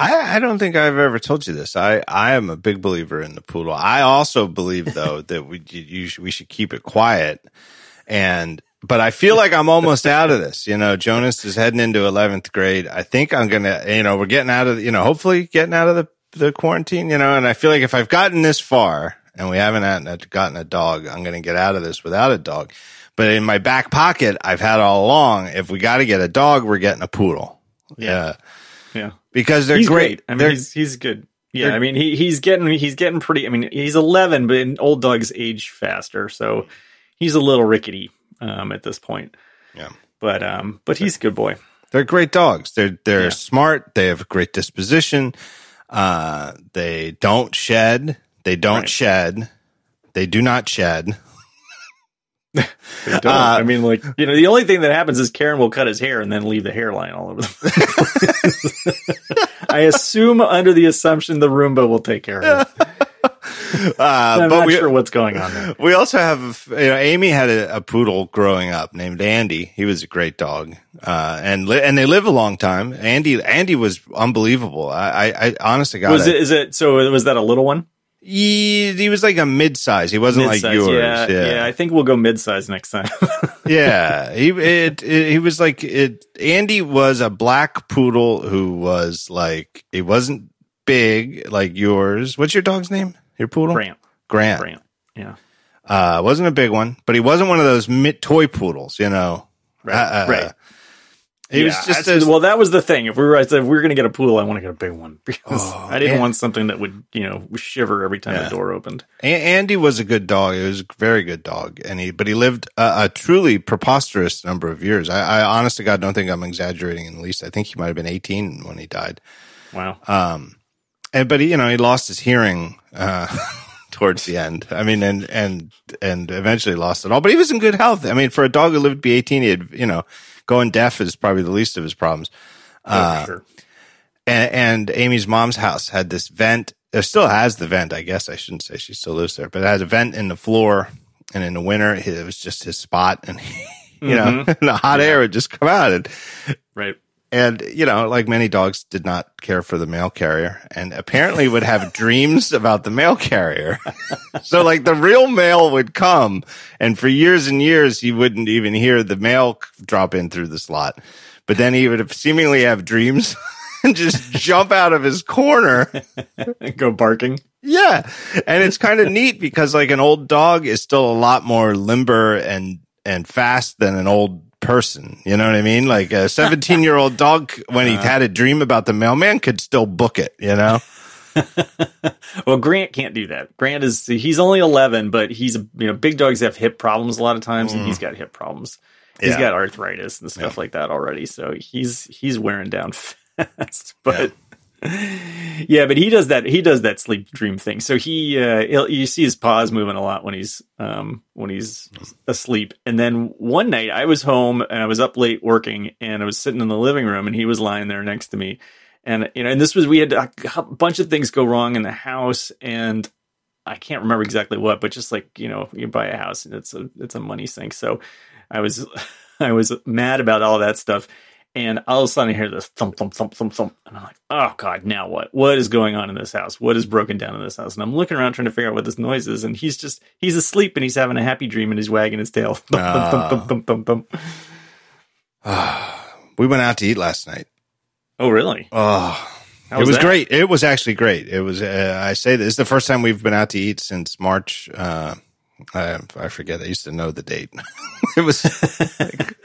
I, I don't think I've ever told you this. I, I am a big believer in the poodle. I also believe though that we you, should, we should keep it quiet. And but I feel like I'm almost out of this. You know, Jonas is heading into 11th grade. I think I'm gonna. You know, we're getting out of. You know, hopefully getting out of the the quarantine. You know, and I feel like if I've gotten this far and we haven't gotten a dog, I'm gonna get out of this without a dog. But in my back pocket, I've had all along. If we got to get a dog, we're getting a poodle. Yeah. Yeah because they're he's great. great. I mean, he's he's good. Yeah, I mean, he he's getting he's getting pretty. I mean, he's 11, but old dogs age faster, so he's a little rickety um, at this point. Yeah, but um, but he's a good boy. They're great dogs. They're they're yeah. smart. They have a great disposition. Uh, they don't shed. They don't right. shed. They do not shed. Uh, I mean, like you know, the only thing that happens is Karen will cut his hair and then leave the hairline all over the I assume under the assumption the Roomba will take care of it. Uh, I'm but not we, sure what's going on there. We also have, you know, Amy had a, a poodle growing up named Andy. He was a great dog, uh, and li- and they live a long time. Andy, Andy was unbelievable. I, I, I honestly got was it. Is it so? Was that a little one? He, he was like a mid-size. He wasn't mid-size, like yours. Yeah, yeah, yeah. I think we'll go mid-size next time. yeah, he it, it, he was like it. Andy was a black poodle who was like he wasn't big like yours. What's your dog's name? Your poodle? Grant. Grant. Grant. Yeah. Uh, wasn't a big one, but he wasn't one of those mid toy poodles. You know. Right. Uh, right. It yeah, was just a, well, that was the thing. If we were, I if we were going to get a pool, I want to get a big one because oh, I didn't and, want something that would, you know, shiver every time yeah. the door opened. Andy was a good dog. It was a very good dog, and he, but he lived a, a truly preposterous number of years. I, I honestly, God, don't think I'm exaggerating in the least. I think he might have been 18 when he died. Wow. Um, and but he, you know, he lost his hearing. Uh, towards the end. I mean, and and and eventually lost it all. But he was in good health. I mean, for a dog who lived to be eighteen, he had you know going deaf is probably the least of his problems. Oh, uh, sure. And, and, Amy's mom's house had this vent. It still has the vent, I guess. I shouldn't say she still lives there, but it has a vent in the floor. And in the winter, it was just his spot. And, you mm-hmm. know, the hot yeah. air would just come out. And, right. And, you know, like many dogs did not care for the mail carrier and apparently would have dreams about the mail carrier. so like the real mail would come and for years and years, he wouldn't even hear the mail drop in through the slot. But then he would seemingly have dreams and just jump out of his corner and go barking. Yeah. And it's kind of neat because like an old dog is still a lot more limber and, and fast than an old person. You know what I mean? Like a 17 year old dog, when he uh-huh. had a dream about the mailman, could still book it, you know? well, Grant can't do that. Grant is, he's only 11, but he's, you know, big dogs have hip problems a lot of times, mm. and he's mm. got hip problems. He's yeah. got arthritis and stuff yeah. like that already. So he's, he's wearing down fast, but. Yeah yeah, but he does that. He does that sleep dream thing. So he, uh, you see his paws moving a lot when he's, um, when he's asleep. And then one night I was home and I was up late working and I was sitting in the living room and he was lying there next to me. And, you know, and this was, we had a bunch of things go wrong in the house and I can't remember exactly what, but just like, you know, you buy a house and it's a, it's a money sink. So I was, I was mad about all that stuff and all of a sudden I hear this thump, thump, thump, thump, thump. And I'm like, oh God, now what? What is going on in this house? What is broken down in this house? And I'm looking around trying to figure out what this noise is. And he's just, he's asleep and he's having a happy dream and he's wagging his tail. Thump, thump, thump, thump, we went out to eat last night. Oh, really? Oh, it was, was great. It was actually great. It was, uh, I say this is the first time we've been out to eat since March, uh, I, I forget. I used to know the date. it was, like,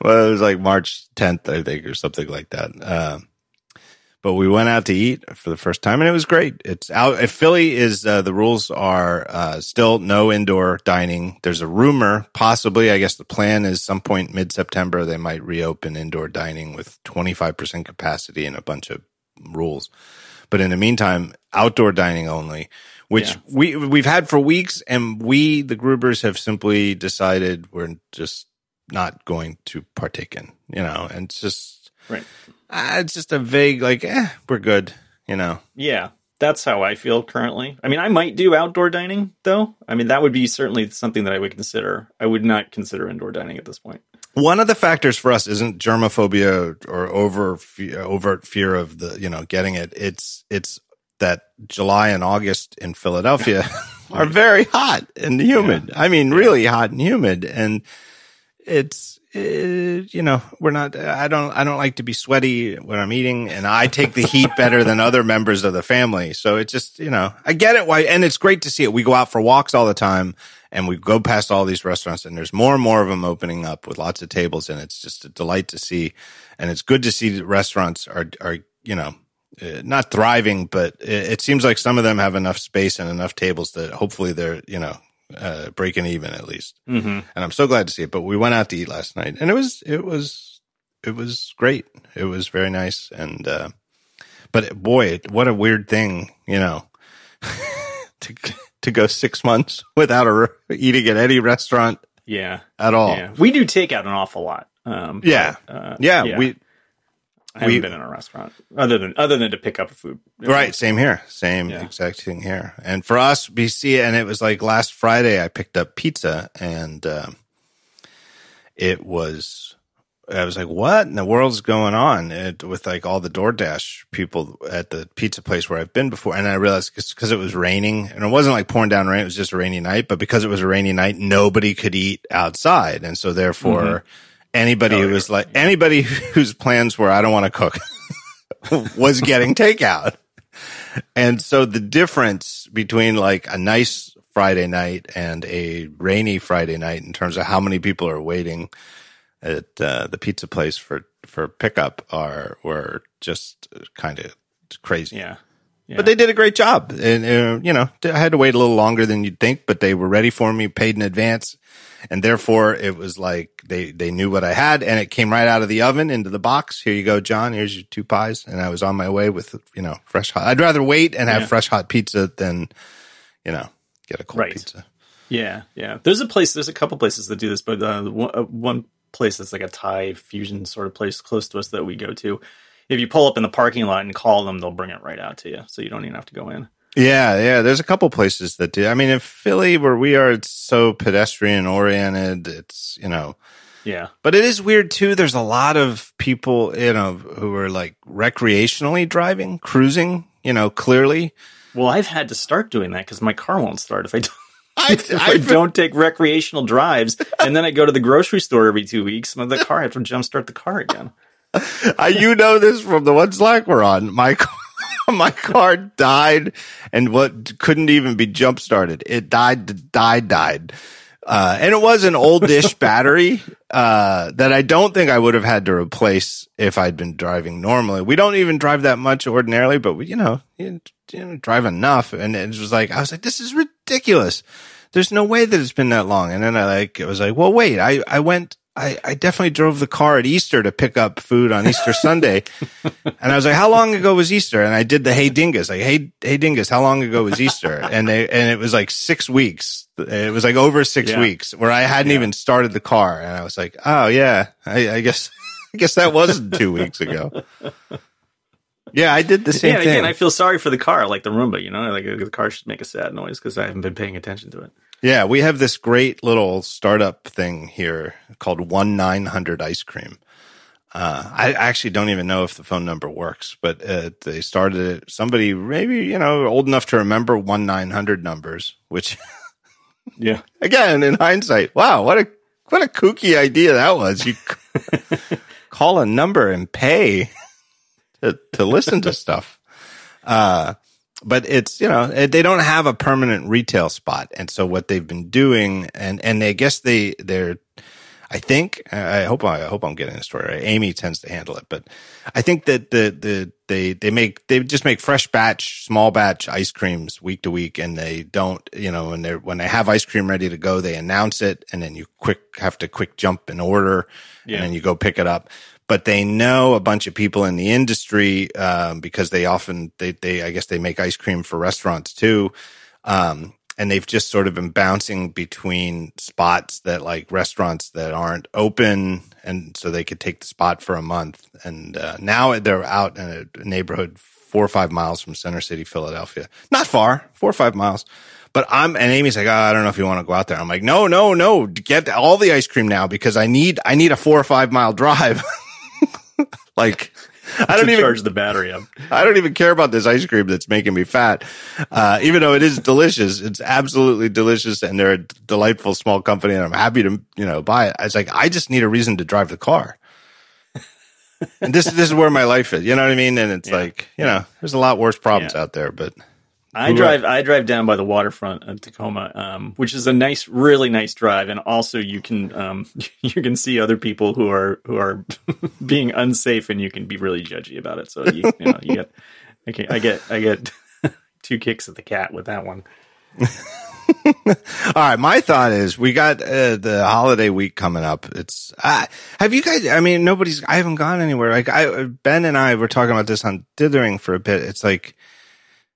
well, it was like March 10th, I think, or something like that. Uh, but we went out to eat for the first time and it was great. It's out. If Philly is, uh, the rules are, uh, still no indoor dining. There's a rumor, possibly, I guess the plan is some point mid September, they might reopen indoor dining with 25% capacity and a bunch of rules. But in the meantime, outdoor dining only which yeah. we we've had for weeks, and we the Grubers have simply decided we're just not going to partake in. You know, and it's just right. Uh, it's just a vague like, eh, we're good. You know. Yeah, that's how I feel currently. I mean, I might do outdoor dining though. I mean, that would be certainly something that I would consider. I would not consider indoor dining at this point. one of the factors for us isn't germophobia or over overt fear of the you know getting it. It's it's that July and August in Philadelphia are very hot and humid. Yeah. I mean, really hot and humid, and it's uh, you know, we're not, I don't, I don't like to be sweaty when I'm eating and I take the heat better than other members of the family. So it just, you know, I get it why, and it's great to see it. We go out for walks all the time and we go past all these restaurants and there's more and more of them opening up with lots of tables and it's just a delight to see. And it's good to see that restaurants are, are, you know, not thriving, but it, it seems like some of them have enough space and enough tables that hopefully they're, you know, uh, breaking even at least. Mm-hmm. And I'm so glad to see it. But we went out to eat last night, and it was it was it was great. It was very nice, and uh, but boy, what a weird thing, you know, to to go six months without a, eating at any restaurant. Yeah, at all. Yeah. We do take out an awful lot. Um, yeah. But, uh, yeah, yeah, we I haven't we, been in a restaurant other than other than to pick up food. Right, same here, same yeah. exact thing here. And for us, BC, and it was like last Friday, I picked up pizza, and um, it was. I was like, "What in the world's going on?" It, with like all the DoorDash people at the pizza place where I've been before, and I realized because it was raining, and it wasn't like pouring down rain; it was just a rainy night. But because it was a rainy night, nobody could eat outside, and so therefore. Mm-hmm anybody who was like anybody whose plans were I don't want to cook was getting takeout. And so the difference between like a nice Friday night and a rainy Friday night in terms of how many people are waiting at uh, the pizza place for for pickup are were just kind of crazy. Yeah. yeah. But they did a great job. And, uh, you know, I had to wait a little longer than you'd think, but they were ready for me, paid in advance and therefore it was like they they knew what I had, and it came right out of the oven into the box. Here you go, John. Here's your two pies, and I was on my way with you know fresh hot. I'd rather wait and have yeah. fresh hot pizza than you know get a cold right. pizza. Yeah, yeah. There's a place. There's a couple places that do this, but uh, one, uh, one place that's like a Thai fusion sort of place close to us that we go to. If you pull up in the parking lot and call them, they'll bring it right out to you, so you don't even have to go in. Yeah, yeah. There's a couple places that do. I mean, in Philly, where we are, it's so pedestrian oriented. It's you know, yeah. But it is weird too. There's a lot of people, you know, who are like recreationally driving, cruising. You know, clearly. Well, I've had to start doing that because my car won't start if I don't. I, if I, I don't take recreational drives, and then I go to the grocery store every two weeks, and the car I have to jumpstart the car again. You know this from the one Slack we're on. My car my car died and what couldn't even be jump started. It died, died, died. Uh, and it was an oldish battery, uh, that I don't think I would have had to replace if I'd been driving normally. We don't even drive that much ordinarily, but we, you know, you, you know, drive enough. And it was like, I was like, this is ridiculous. There's no way that it's been that long. And then I like, it was like, well, wait, I, I went I, I definitely drove the car at Easter to pick up food on Easter Sunday. And I was like, how long ago was Easter? And I did the Hey Dingus, like, Hey, Hey Dingus, how long ago was Easter? And they, and it was like six weeks. It was like over six yeah. weeks where I hadn't yeah. even started the car. And I was like, oh yeah, I, I guess, I guess that wasn't two weeks ago. Yeah, I did the same yeah, thing. Again, I feel sorry for the car, like the Roomba, you know, like the car should make a sad noise because I haven't been paying attention to it. Yeah, we have this great little startup thing here called One Nine Hundred Ice Cream. Uh, I actually don't even know if the phone number works, but uh, they started it. Somebody maybe you know old enough to remember one nine hundred numbers, which yeah, again in hindsight, wow, what a what a kooky idea that was. You call a number and pay to to listen to stuff. Uh, but it's you know eh, they don't have a permanent retail spot, and so what they've been doing, and and I guess they they're. I think I hope I hope I'm getting the story right. Amy tends to handle it, but I think that the the they they make they just make fresh batch, small batch ice creams week to week, and they don't you know when they when they have ice cream ready to go, they announce it, and then you quick have to quick jump and order, yeah. and then you go pick it up but they know a bunch of people in the industry um, because they often they they I guess they make ice cream for restaurants too. Um, and they've just sort of been bouncing between spots that like restaurants that aren't open and so they could take the spot for a month. And uh, now they're out in a neighborhood four or five miles from Center City, Philadelphia. Not far, four or five miles. But I'm and Amy's like, oh, I don't know if you want to go out there. I'm like, no, no, no, get all the ice cream now because I need I need a four or five mile drive. like I don't even charge the battery up. I don't even care about this ice cream that's making me fat. Uh, even though it is delicious, it's absolutely delicious and they're a delightful small company and I'm happy to, you know, buy it. I was like, I just need a reason to drive the car. and this, this is where my life is. You know what I mean? And it's yeah. like, you know, there's a lot worse problems yeah. out there, but I drive. I drive down by the waterfront of Tacoma, um, which is a nice, really nice drive, and also you can um, you can see other people who are who are being unsafe, and you can be really judgy about it. So you, you know, you get, okay, I get, I get two kicks at the cat with that one. All right, my thought is we got uh, the holiday week coming up. It's uh, have you guys? I mean, nobody's. I haven't gone anywhere. Like I, Ben and I were talking about this on Dithering for a bit. It's like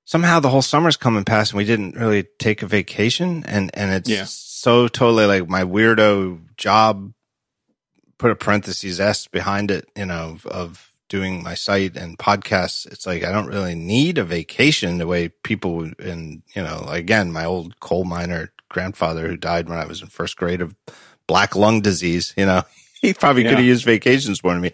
somehow the whole summer's coming past and we didn't really take a vacation and and it's yeah. so totally like my weirdo job put a parentheses s behind it you know of, of doing my site and podcasts it's like i don't really need a vacation the way people and you know again my old coal miner grandfather who died when i was in first grade of black lung disease you know he probably yeah. could have used vacations more than me.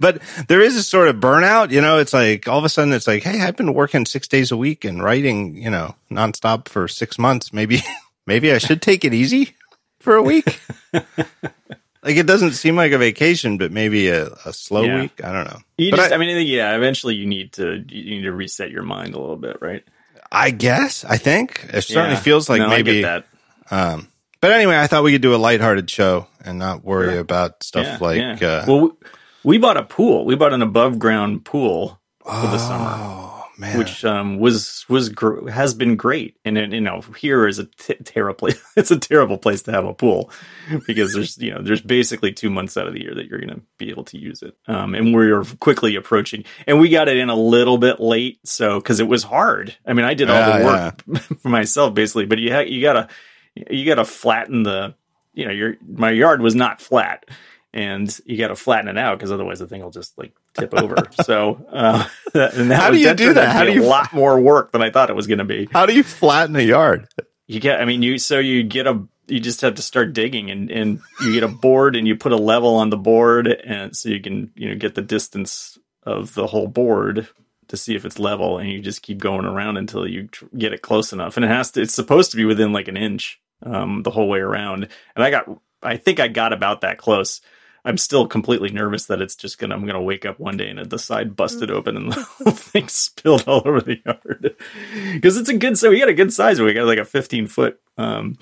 But there is a sort of burnout, you know, it's like all of a sudden it's like, Hey, I've been working six days a week and writing, you know, nonstop for six months. Maybe, maybe I should take it easy for a week. like it doesn't seem like a vacation, but maybe a, a slow yeah. week. I don't know. You but just, I, I mean, yeah, eventually you need to, you need to reset your mind a little bit, right? I guess, I think it certainly yeah. feels like no, maybe, that. um, but anyway, I thought we could do a lighthearted show and not worry sure. about stuff yeah, like. Yeah. Uh, well, we, we, bought a pool. We bought an above ground pool for oh, the summer, oh, man. which um, was was gr- has been great. And it, you know, here is a t- terrible. it's a terrible place to have a pool because there's you know there's basically two months out of the year that you're going to be able to use it. Um, and we're quickly approaching, and we got it in a little bit late, so because it was hard. I mean, I did all the work for myself basically, but you ha- you gotta you got to flatten the, you know, your my yard was not flat, and you got to flatten it out because otherwise the thing will just like tip over. so, uh, how do you do that? How do you a lot more work than I thought it was going to be? How do you flatten a yard? You get, I mean, you so you get a you just have to start digging and, and you get a board and you put a level on the board and so you can you know get the distance of the whole board to see if it's level and you just keep going around until you tr- get it close enough and it has to it's supposed to be within like an inch um, the whole way around. And I got, I think I got about that close. I'm still completely nervous that it's just gonna, I'm gonna wake up one day and the side busted open and the whole thing spilled all over the yard. Because it's a good, so we got a good size. We got like a 15 foot. Um,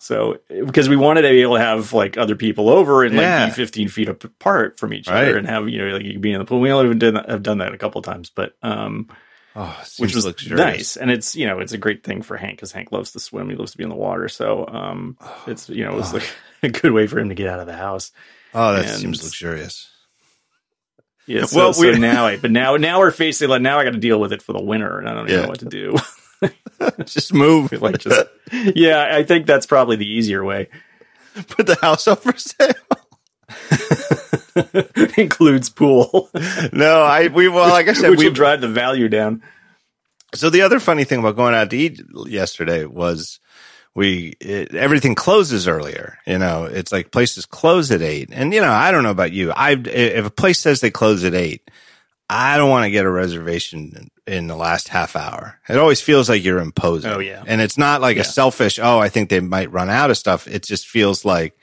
so because we wanted to be able to have like other people over and yeah. like be 15 feet apart from each right. other and have you know like you be in the pool. We only did have done that a couple times, but um, Oh, which was luxurious. nice, and it's you know it's a great thing for Hank because Hank loves to swim. He loves to be in the water, so um, it's you know it was like a good way for him to get out of the house. Oh, that and, seems luxurious. Yeah. So, well, so now, I, but now now we're facing like now I got to deal with it for the winter, and I don't yeah. know what to do. just move, like just yeah. I think that's probably the easier way. Put the house up for sale. includes pool. no, I we well, like I said, we drive the value down. So the other funny thing about going out to eat yesterday was we it, everything closes earlier. You know, it's like places close at eight, and you know, I don't know about you. I if a place says they close at eight, I don't want to get a reservation in the last half hour. It always feels like you're imposing. Oh yeah, and it's not like yeah. a selfish. Oh, I think they might run out of stuff. It just feels like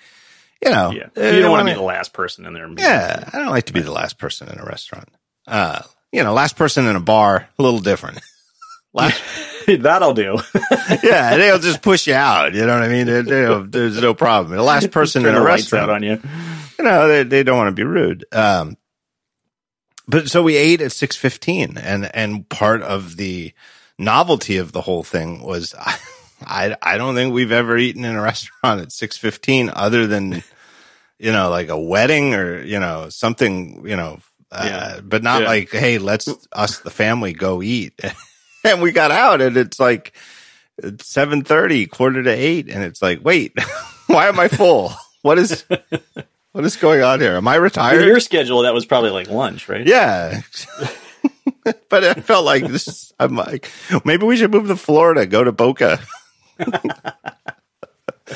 you know, yeah. you don't want to be the last person in there. Yeah, I don't like to be the last person in a restaurant. Uh, you know, last person in a bar, a little different. last, That'll do. yeah, they'll just push you out. You know what I mean? They, they, there's no problem. The last person in a restaurant on you. You know, they, they don't want to be rude. Um, but so we ate at six fifteen, and and part of the novelty of the whole thing was I I I don't think we've ever eaten in a restaurant at six fifteen other than you know like a wedding or you know something you know uh, yeah. but not yeah. like hey let's us the family go eat and we got out and it's like it's seven thirty quarter to eight and it's like wait why am I full what is what is going on here? Am I retired? your schedule, that was probably like lunch, right? Yeah. but I felt like this. I'm like, maybe we should move to Florida, go to Boca.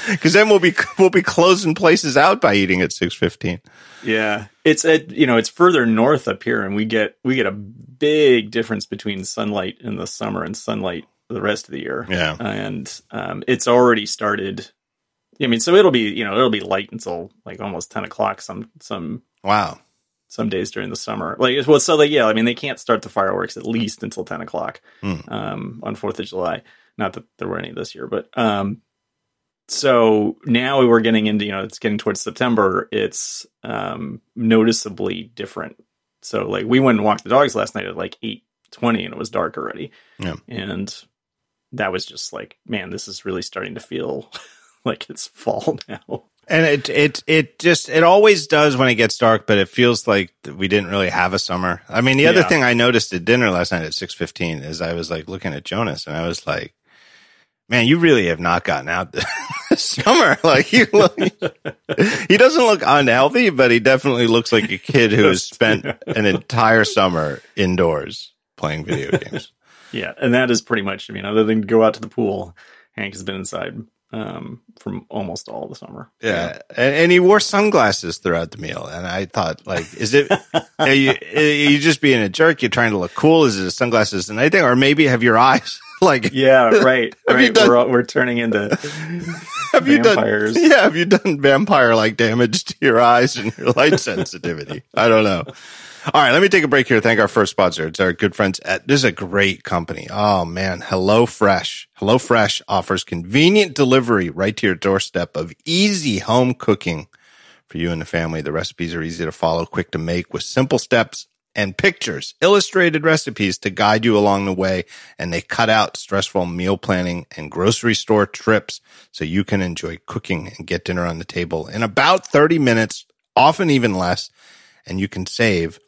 Because then we'll be we'll be closing places out by eating at six fifteen. Yeah, it's at you know it's further north up here, and we get we get a big difference between sunlight in the summer and sunlight the rest of the year. Yeah, and um, it's already started. I mean, so it'll be you know it'll be light until like almost ten o'clock some some wow some days during the summer. Like well, so like yeah, I mean they can't start the fireworks at least until ten o'clock mm. um, on Fourth of July. Not that there were any this year, but um, so now we're getting into you know it's getting towards September. It's um, noticeably different. So like we went and walked the dogs last night at like eight twenty, and it was dark already. Yeah. And that was just like, man, this is really starting to feel like it's fall now. And it it it just it always does when it gets dark, but it feels like we didn't really have a summer. I mean, the other yeah. thing I noticed at dinner last night at six fifteen is I was like looking at Jonas, and I was like, man, you really have not gotten out this summer. Like he, look, he doesn't look unhealthy, but he definitely looks like a kid who has spent an entire summer indoors playing video games. Yeah, and that is pretty much. I mean, other than go out to the pool, Hank has been inside um, from almost all the summer. Yeah, and, and, he wore sunglasses throughout the meal, and I thought, like, is it are you, are you just being a jerk? You're trying to look cool? Is it sunglasses and anything, or maybe have your eyes like? Yeah, right, right. Done, we're we're turning into have vampires. You done, yeah, have you done vampire like damage to your eyes and your light sensitivity? I don't know. All right, let me take a break here. Thank our first sponsor. It's our good friends at, this is a great company. Oh man, Hello Fresh. Hello Fresh offers convenient delivery right to your doorstep of easy home cooking for you and the family. The recipes are easy to follow, quick to make with simple steps and pictures, illustrated recipes to guide you along the way. And they cut out stressful meal planning and grocery store trips so you can enjoy cooking and get dinner on the table in about 30 minutes, often even less. And you can save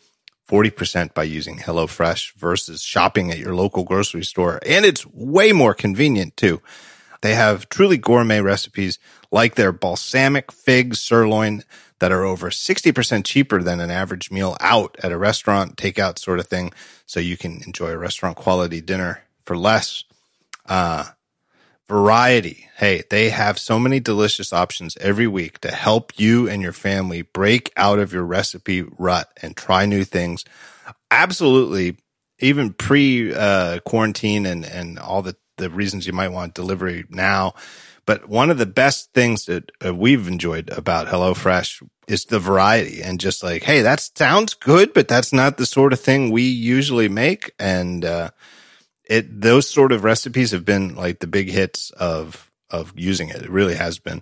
40% by using HelloFresh versus shopping at your local grocery store. And it's way more convenient too. They have truly gourmet recipes like their balsamic fig sirloin that are over 60% cheaper than an average meal out at a restaurant, takeout sort of thing. So you can enjoy a restaurant quality dinner for less. Uh, variety. Hey, they have so many delicious options every week to help you and your family break out of your recipe rut and try new things. Absolutely. Even pre uh, quarantine and, and all the, the reasons you might want delivery now. But one of the best things that uh, we've enjoyed about HelloFresh is the variety and just like, hey, that sounds good, but that's not the sort of thing we usually make. And, uh, it those sort of recipes have been like the big hits of of using it. It really has been.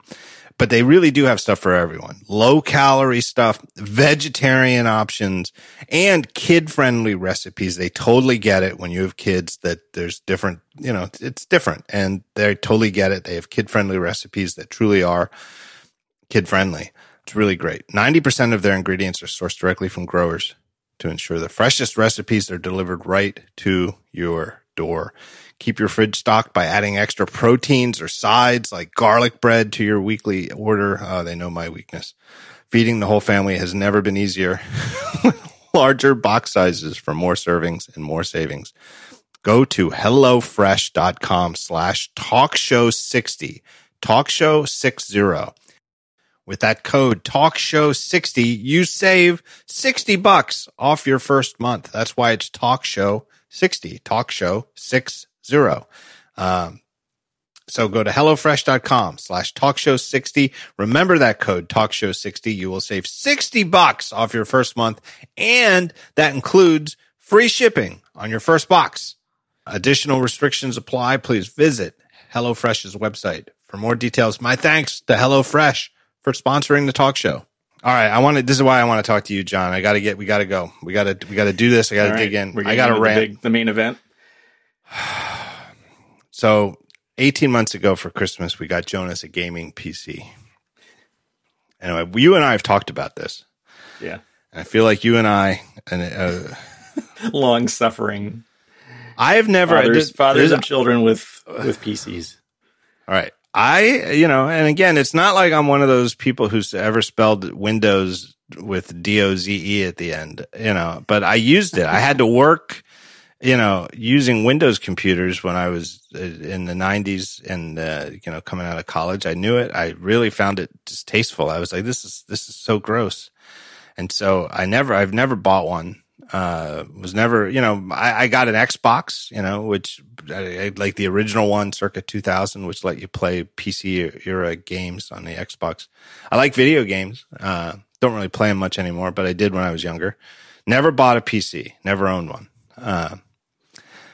But they really do have stuff for everyone. Low calorie stuff, vegetarian options, and kid friendly recipes. They totally get it when you have kids that there's different, you know, it's different and they totally get it. They have kid friendly recipes that truly are kid friendly. It's really great. 90% of their ingredients are sourced directly from growers to ensure the freshest recipes are delivered right to your door. Keep your fridge stocked by adding extra proteins or sides like garlic bread to your weekly order. Oh, they know my weakness. Feeding the whole family has never been easier. Larger box sizes for more servings and more savings. Go to HelloFresh.com slash talkshow60, talkshow60. With that code talkshow60, you save 60 bucks off your first month. That's why it's talkshow 60, talk show 60. Um, so go to HelloFresh.com slash TalkShow60. Remember that code TalkShow60. You will save 60 bucks off your first month. And that includes free shipping on your first box. Additional restrictions apply. Please visit HelloFresh's website for more details. My thanks to HelloFresh for sponsoring the talk show. All right, I want to. This is why I want to talk to you, John. I got to get. We got to go. We got to. We got to do this. I got to dig in. I got to rant. The, big, the main event. so, eighteen months ago for Christmas, we got Jonas a gaming PC. Anyway, you and I have talked about this. Yeah, and I feel like you and I and uh, long suffering. I have never fathers, fathers of children with with PCs. All right, I, you know, and again, it's not like I'm one of those people who's ever spelled Windows with D O Z E at the end, you know, but I used it. I had to work, you know, using Windows computers when I was uh, in the 90s and, uh, you know, coming out of college. I knew it. I really found it distasteful. I was like, this is, this is so gross. And so I never, I've never bought one uh, was never, you know, I, I, got an Xbox, you know, which I, I, like the original one, circa 2000, which let you play PC era games on the Xbox. I like video games. Uh, don't really play them much anymore, but I did when I was younger. Never bought a PC, never owned one. Uh,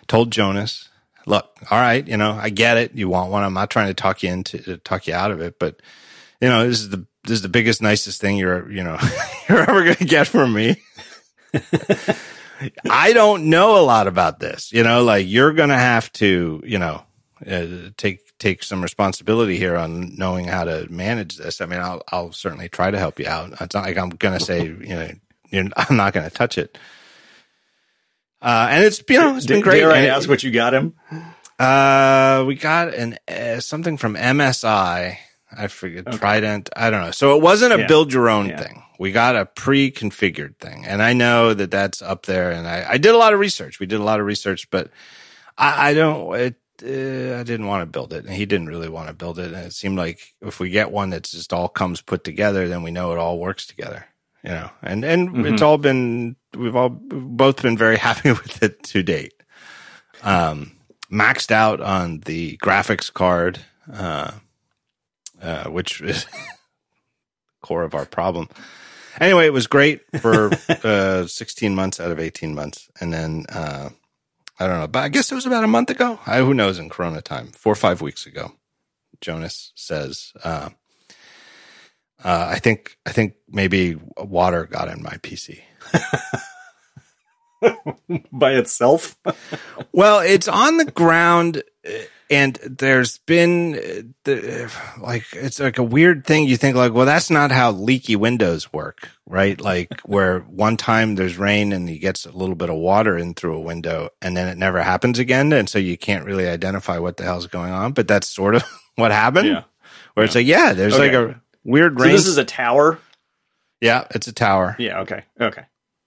told Jonas, look, all right, you know, I get it. You want one. I'm not trying to talk you into, talk you out of it, but you know, this is the, this is the biggest, nicest thing you're, you know, you're ever going to get from me. I don't know a lot about this. You know, like you're going to have to, you know, uh, take take some responsibility here on knowing how to manage this. I mean, I'll I'll certainly try to help you out. It's not like I'm going to say, you know, I'm not going to touch it. Uh, and it's you know it's been great. Dare I ask what you got him? Uh, we got an uh, something from MSI. I forget okay. Trident. I don't know. So it wasn't a yeah. build your own yeah. thing. We got a pre-configured thing, and I know that that's up there. And I, I did a lot of research. We did a lot of research, but I, I don't. It, uh, I didn't want to build it, and he didn't really want to build it. And it seemed like if we get one that just all comes put together, then we know it all works together. You know, and and mm-hmm. it's all been we've all both been very happy with it to date. Um, maxed out on the graphics card, uh, uh, which is core of our problem anyway, it was great for uh, 16 months out of 18 months. And then, uh, I don't know, but I guess it was about a month ago. I, who knows in Corona time, four or five weeks ago, Jonas says, uh, uh, I think, I think maybe water got in my PC. By itself? well, it's on the ground and there's been the, like it's like a weird thing. You think like well that's not how leaky windows work right? Like where one time there's rain and he gets a little bit of water in through a window and then it never happens again. And so you can't really identify what the hell's going on but that's sort of what happened. Yeah. where yeah. it's like yeah there's okay. like a weird rain so this is a tower? Yeah it's a tower. Yeah okay okay.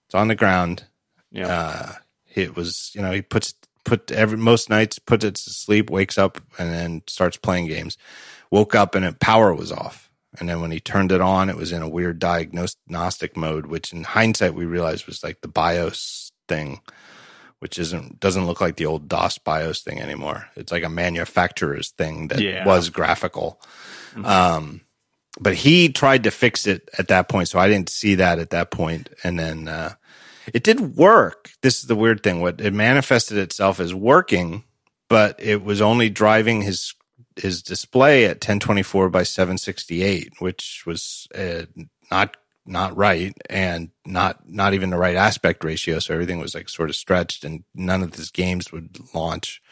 It's on the ground. Yeah. Uh, it was you know he puts put every most nights puts it to sleep, wakes up, and then starts playing games. Woke up and it power was off, and then when he turned it on, it was in a weird diagnostic mode, which in hindsight we realized was like the BIOS thing, which isn't doesn't look like the old DOS BIOS thing anymore. It's like a manufacturer's thing that yeah. was graphical. Mm-hmm. Um, but he tried to fix it at that point, so I didn't see that at that point, and then. Uh, it did work. This is the weird thing. What it manifested itself as working, but it was only driving his his display at 1024 by 768, which was uh, not not right and not not even the right aspect ratio. So everything was like sort of stretched, and none of his games would launch.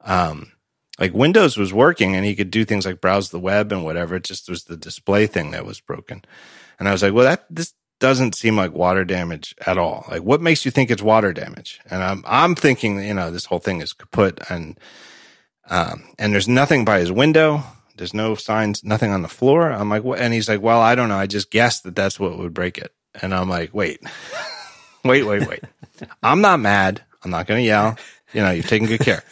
Um, like Windows was working, and he could do things like browse the web and whatever. It just was the display thing that was broken. And I was like, well, that this doesn't seem like water damage at all. Like, what makes you think it's water damage? And I'm I'm thinking, you know, this whole thing is kaput, and um, and there's nothing by his window. There's no signs, nothing on the floor. I'm like, what? And he's like, well, I don't know. I just guessed that that's what would break it. And I'm like, wait, wait, wait, wait. I'm not mad. I'm not going to yell. You know, you're taking good care.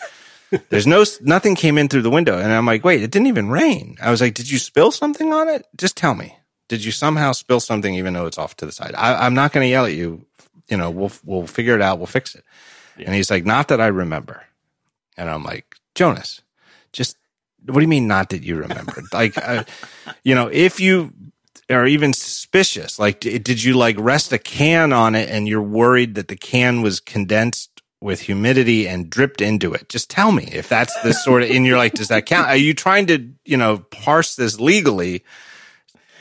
There's no, nothing came in through the window. And I'm like, wait, it didn't even rain. I was like, did you spill something on it? Just tell me did you somehow spill something even though it's off to the side? I, am not going to yell at you. You know, we'll we'll figure it out. We'll fix it. Yeah. And he's like, not that I remember. And I'm like, Jonas, just what do you mean not that you remember? like, uh, you know, if you are even suspicious, like, did you like rest a can on it and you're worried that the can was condensed with humidity and dripped into it? Just tell me if that's the sort of, and you're like, does that count? Are you trying to, you know, parse this legally?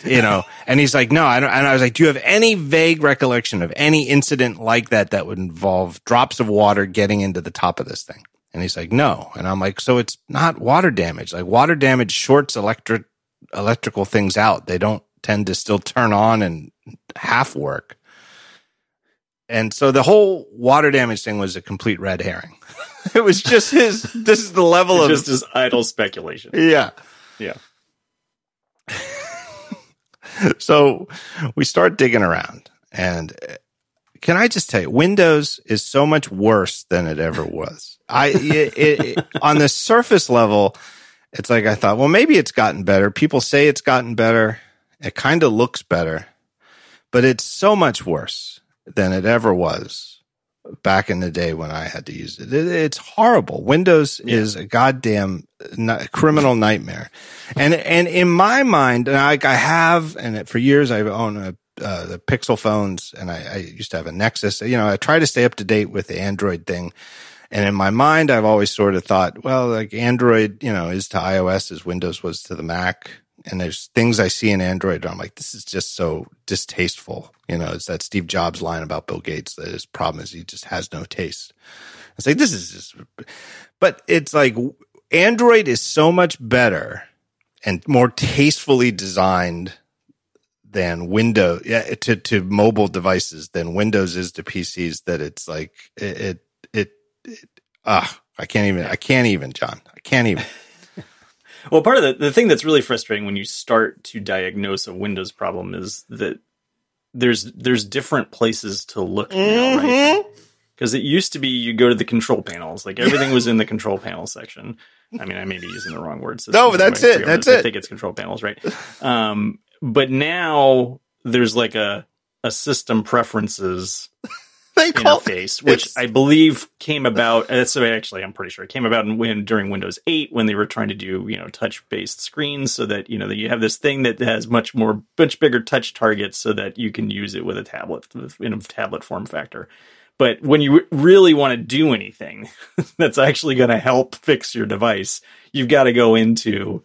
You know, and he's like, no, I don't. And I was like, do you have any vague recollection of any incident like that that would involve drops of water getting into the top of this thing? And he's like, no. And I'm like, so it's not water damage. Like water damage shorts electric electrical things out. They don't tend to still turn on and half work. And so the whole water damage thing was a complete red herring. it was just his. This is the level of just his idle speculation. Yeah. Yeah. so we start digging around and uh, can I just tell you, Windows is so much worse than it ever was. I it, it, on the surface level, it's like I thought, well, maybe it's gotten better. People say it's gotten better. It kind of looks better, but it's so much worse than it ever was back in the day when I had to use it. it it's horrible. Windows yeah. is a goddamn criminal nightmare. And and in my mind, and I, I have, and for years I've owned a uh, the Pixel phones, and I, I, used to have a Nexus. You know, I try to stay up to date with the Android thing. And in my mind, I've always sort of thought, well, like Android, you know, is to iOS as Windows was to the Mac. And there's things I see in Android. and I'm like, this is just so distasteful. You know, it's that Steve Jobs line about Bill Gates that his problem is he just has no taste. It's like, this is just, but it's like Android is so much better and more tastefully designed than Windows yeah, to to mobile devices than Windows is to PCs. That it's like it it, it ah I can't even I can't even John I can't even. well, part of the the thing that's really frustrating when you start to diagnose a Windows problem is that there's there's different places to look mm-hmm. now, right? Because it used to be you go to the control panels, like everything was in the control panel section. I mean, I may be using the wrong words. No, that's it. That's it. I think it's control panels, right? Um, but now there's like a a system preferences interface, which I believe came about. Uh, so actually, I'm pretty sure it came about in, when during Windows 8 when they were trying to do you know touch based screens, so that you know that you have this thing that has much more much bigger touch targets, so that you can use it with a tablet in a tablet form factor. But when you really want to do anything that's actually going to help fix your device, you've got to go into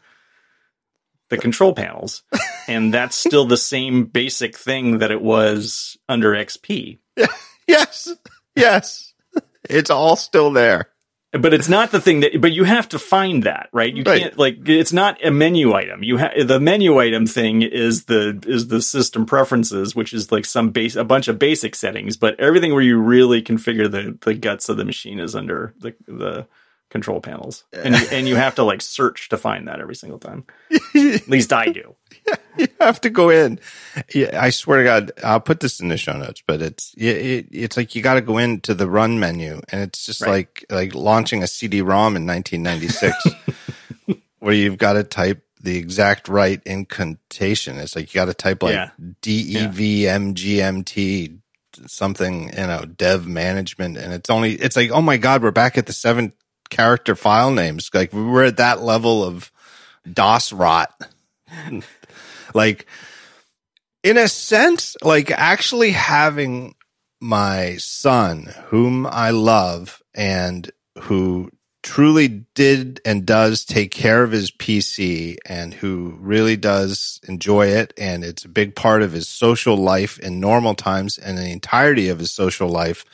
the control panels. and that's still the same basic thing that it was under XP. yes. Yes. It's all still there. But it's not the thing that, but you have to find that, right? You right. can't, like, it's not a menu item. You have, the menu item thing is the, is the system preferences, which is like some base, a bunch of basic settings, but everything where you really configure the, the guts of the machine is under the, the, control panels, and you, and you have to like search to find that every single time. At least I do. you have to go in. Yeah, I swear to God, I'll put this in the show notes, but it's it, it's like you got to go into the run menu, and it's just right. like like launching a CD-ROM in 1996, where you've got to type the exact right incantation. It's like you got to type like yeah. D E V M G M T something, you know, dev management, and it's only it's like oh my god, we're back at the seven character file names. Like we're at that level of DOS rot. like in a sense, like actually having my son, whom I love and who truly did and does take care of his PC and who really does enjoy it. And it's a big part of his social life in normal times and the entirety of his social life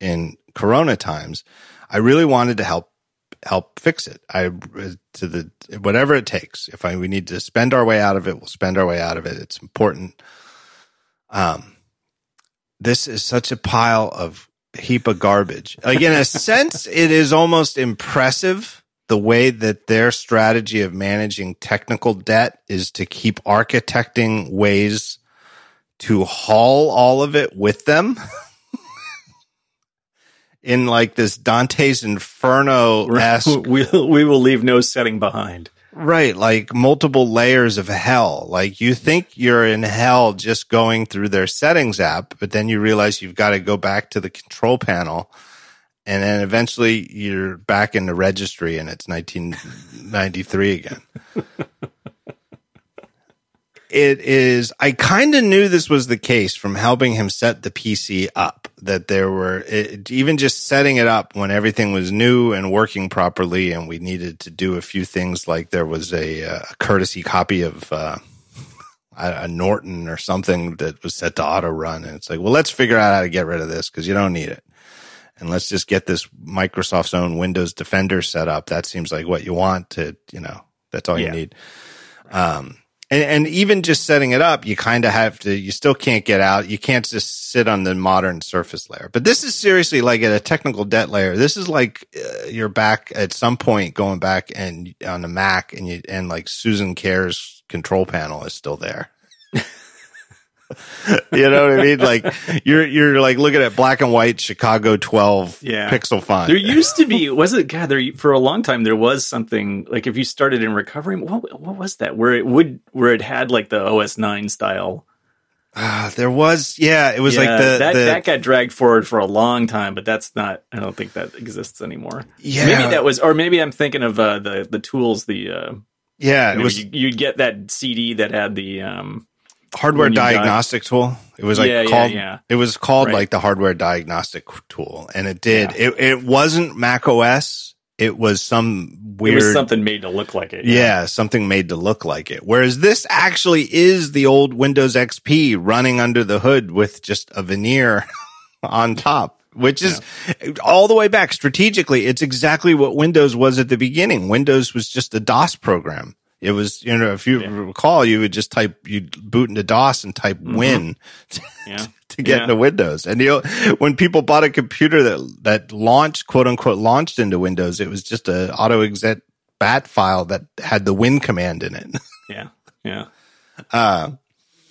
in Corona times. I really wanted to help help fix it. I to the whatever it takes. If I we need to spend our way out of it, we'll spend our way out of it. It's important. Um, this is such a pile of heap of garbage. Like in a sense, it is almost impressive the way that their strategy of managing technical debt is to keep architecting ways to haul all of it with them. in like this Dante's Inferno esque. We we will leave no setting behind. Right, like multiple layers of hell. Like you think you're in hell just going through their settings app, but then you realize you've got to go back to the control panel. And then eventually you're back in the registry and it's 1993 again. it is i kind of knew this was the case from helping him set the pc up that there were it, even just setting it up when everything was new and working properly and we needed to do a few things like there was a, a courtesy copy of uh, a, norton or something that was set to auto run. And it's like well let's figure out how to get rid of this because you don't need it. And let's just get this microsoft's own windows defender set up. That seems like what you want to you know that's all yeah. you need. Um and, and even just setting it up, you kind of have to, you still can't get out. You can't just sit on the modern surface layer. But this is seriously like at a technical debt layer. This is like uh, you're back at some point going back and on the Mac and you, and like Susan Kare control panel is still there. you know what I mean? Like you're you're like looking at black and white Chicago 12 yeah. pixel font. There used to be was it God there for a long time there was something like if you started in recovery what what was that where it would where it had like the OS 9 style uh, there was yeah it was yeah, like the that the, that got dragged forward for a long time but that's not I don't think that exists anymore. Yeah. Maybe that was or maybe I'm thinking of uh, the the tools the uh, yeah, it was you, you'd get that CD that had the um hardware diagnostic got, tool. It was like yeah, called, yeah, yeah. it was called right. like the hardware diagnostic tool. And it did, it, it wasn't Mac OS. It was some weird, was something made to look like it. Yeah. something made to look like it. Whereas this actually is the old Windows XP running under the hood with just a veneer on top, which is all the way back strategically. It's exactly what Windows was at the beginning. Windows was just a DOS program. It was, you know, if you yeah. recall, you would just type, you'd boot into DOS and type mm-hmm. win to, yeah. to get yeah. into Windows. And you know, when people bought a computer that, that launched, quote unquote, launched into Windows, it was just a auto exec bat file that had the win command in it. Yeah. Yeah. Uh,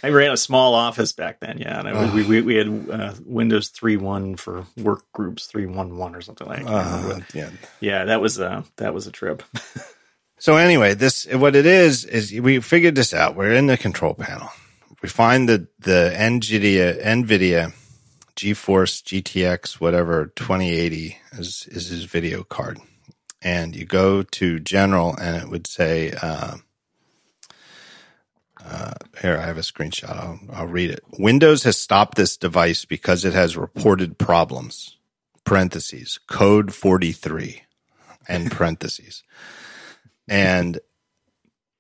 I ran a small office back then, yeah, and I, we, we, we had uh, Windows three one for work groups three one one or something like that. Uh, yeah, yeah, that was a that was a trip. So anyway, this what it is is we figured this out. We're in the control panel. We find the the NVIDIA NVIDIA GeForce GTX whatever 2080 is is his video card, and you go to general and it would say. Uh, uh, here, I have a screenshot. I'll, I'll read it. Windows has stopped this device because it has reported problems. Parentheses code 43 and parentheses and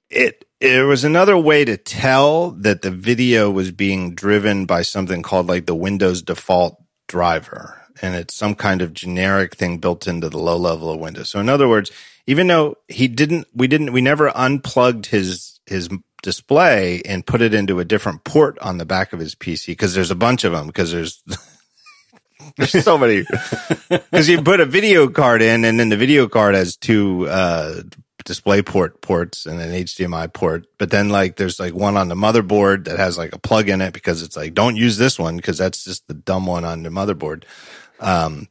it it was another way to tell that the video was being driven by something called like the Windows default driver. And it's some kind of generic thing built into the low level of Windows. So in other words, even though he didn't, we didn't, we never unplugged his, his display and put it into a different port on the back of his PC because there's a bunch of them because there's, there's so many because you put a video card in and then the video card has two, uh, display port ports and an HDMI port. But then like there's like one on the motherboard that has like a plug in it because it's like don't use this one because that's just the dumb one on the motherboard. Um,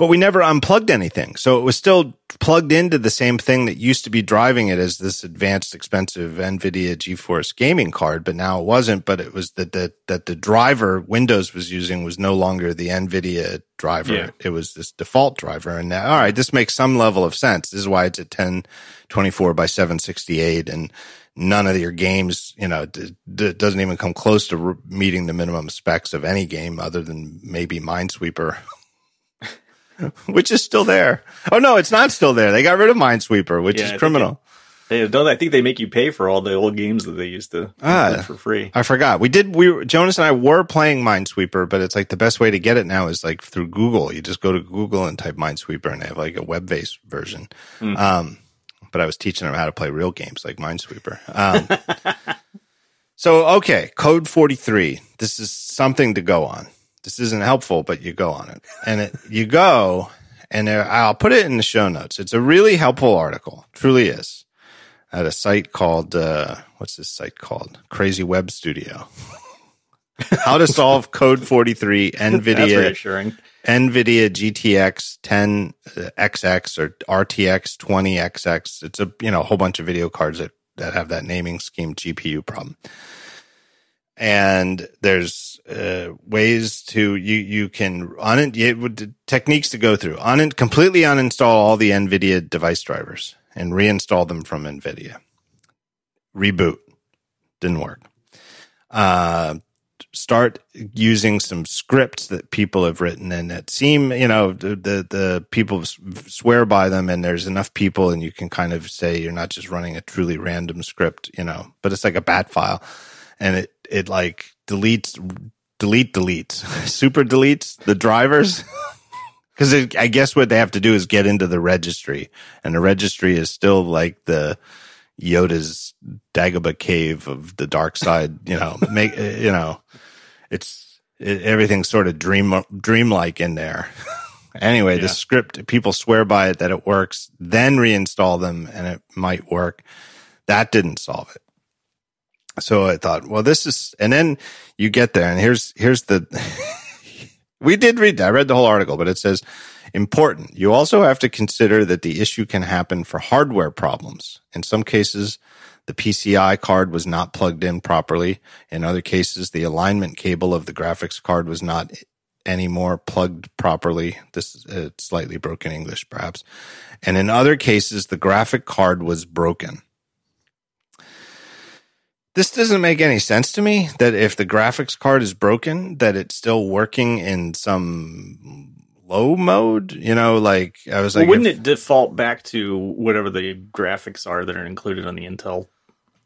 but we never unplugged anything. So it was still plugged into the same thing that used to be driving it as this advanced, expensive NVIDIA GeForce gaming card, but now it wasn't. But it was that the, that the driver Windows was using was no longer the NVIDIA driver. Yeah. It was this default driver. And now, all right, this makes some level of sense. This is why it's at 1024 by 768 and none of your games, you know, d- d- doesn't even come close to re- meeting the minimum specs of any game other than maybe Minesweeper. which is still there. Oh no, it's not still there. They got rid of Minesweeper, which yeah, is criminal. They, don't. I think they make you pay for all the old games that they used to ah, for free. I forgot. We did. We Jonas and I were playing Minesweeper, but it's like the best way to get it now is like through Google. You just go to Google and type Minesweeper, and they have like a web based version. Mm. Um, but I was teaching them how to play real games like Minesweeper. Um, so okay, Code forty three. This is something to go on this isn't helpful, but you go on it and it, you go and there, I'll put it in the show notes. It's a really helpful article. Truly is at a site called, uh, what's this site called? Crazy Web Studio. How to solve code 43 NVIDIA, NVIDIA GTX 10XX or RTX 20XX. It's a, you know, a whole bunch of video cards that, that have that naming scheme GPU problem and there's uh, ways to you you can on it techniques to go through. It completely uninstall all the nvidia device drivers and reinstall them from nvidia. Reboot. Didn't work. Uh, start using some scripts that people have written and that seem you know the, the the people swear by them and there's enough people and you can kind of say you're not just running a truly random script you know but it's like a bat file. And it it like deletes delete deletes super deletes the drivers because I guess what they have to do is get into the registry, and the registry is still like the Yoda's Dagobah cave of the dark side. You know, make eh, you know, it's it, everything's sort of dream dreamlike in there. anyway, yeah. the script people swear by it that it works. Then reinstall them and it might work. That didn't solve it. So I thought, well, this is, and then you get there, and here's here's the. we did read. that. I read the whole article, but it says important. You also have to consider that the issue can happen for hardware problems. In some cases, the PCI card was not plugged in properly. In other cases, the alignment cable of the graphics card was not anymore plugged properly. This is uh, slightly broken English, perhaps. And in other cases, the graphic card was broken. This doesn't make any sense to me that if the graphics card is broken, that it's still working in some low mode. You know, like I was well, like, wouldn't if, it default back to whatever the graphics are that are included on the Intel?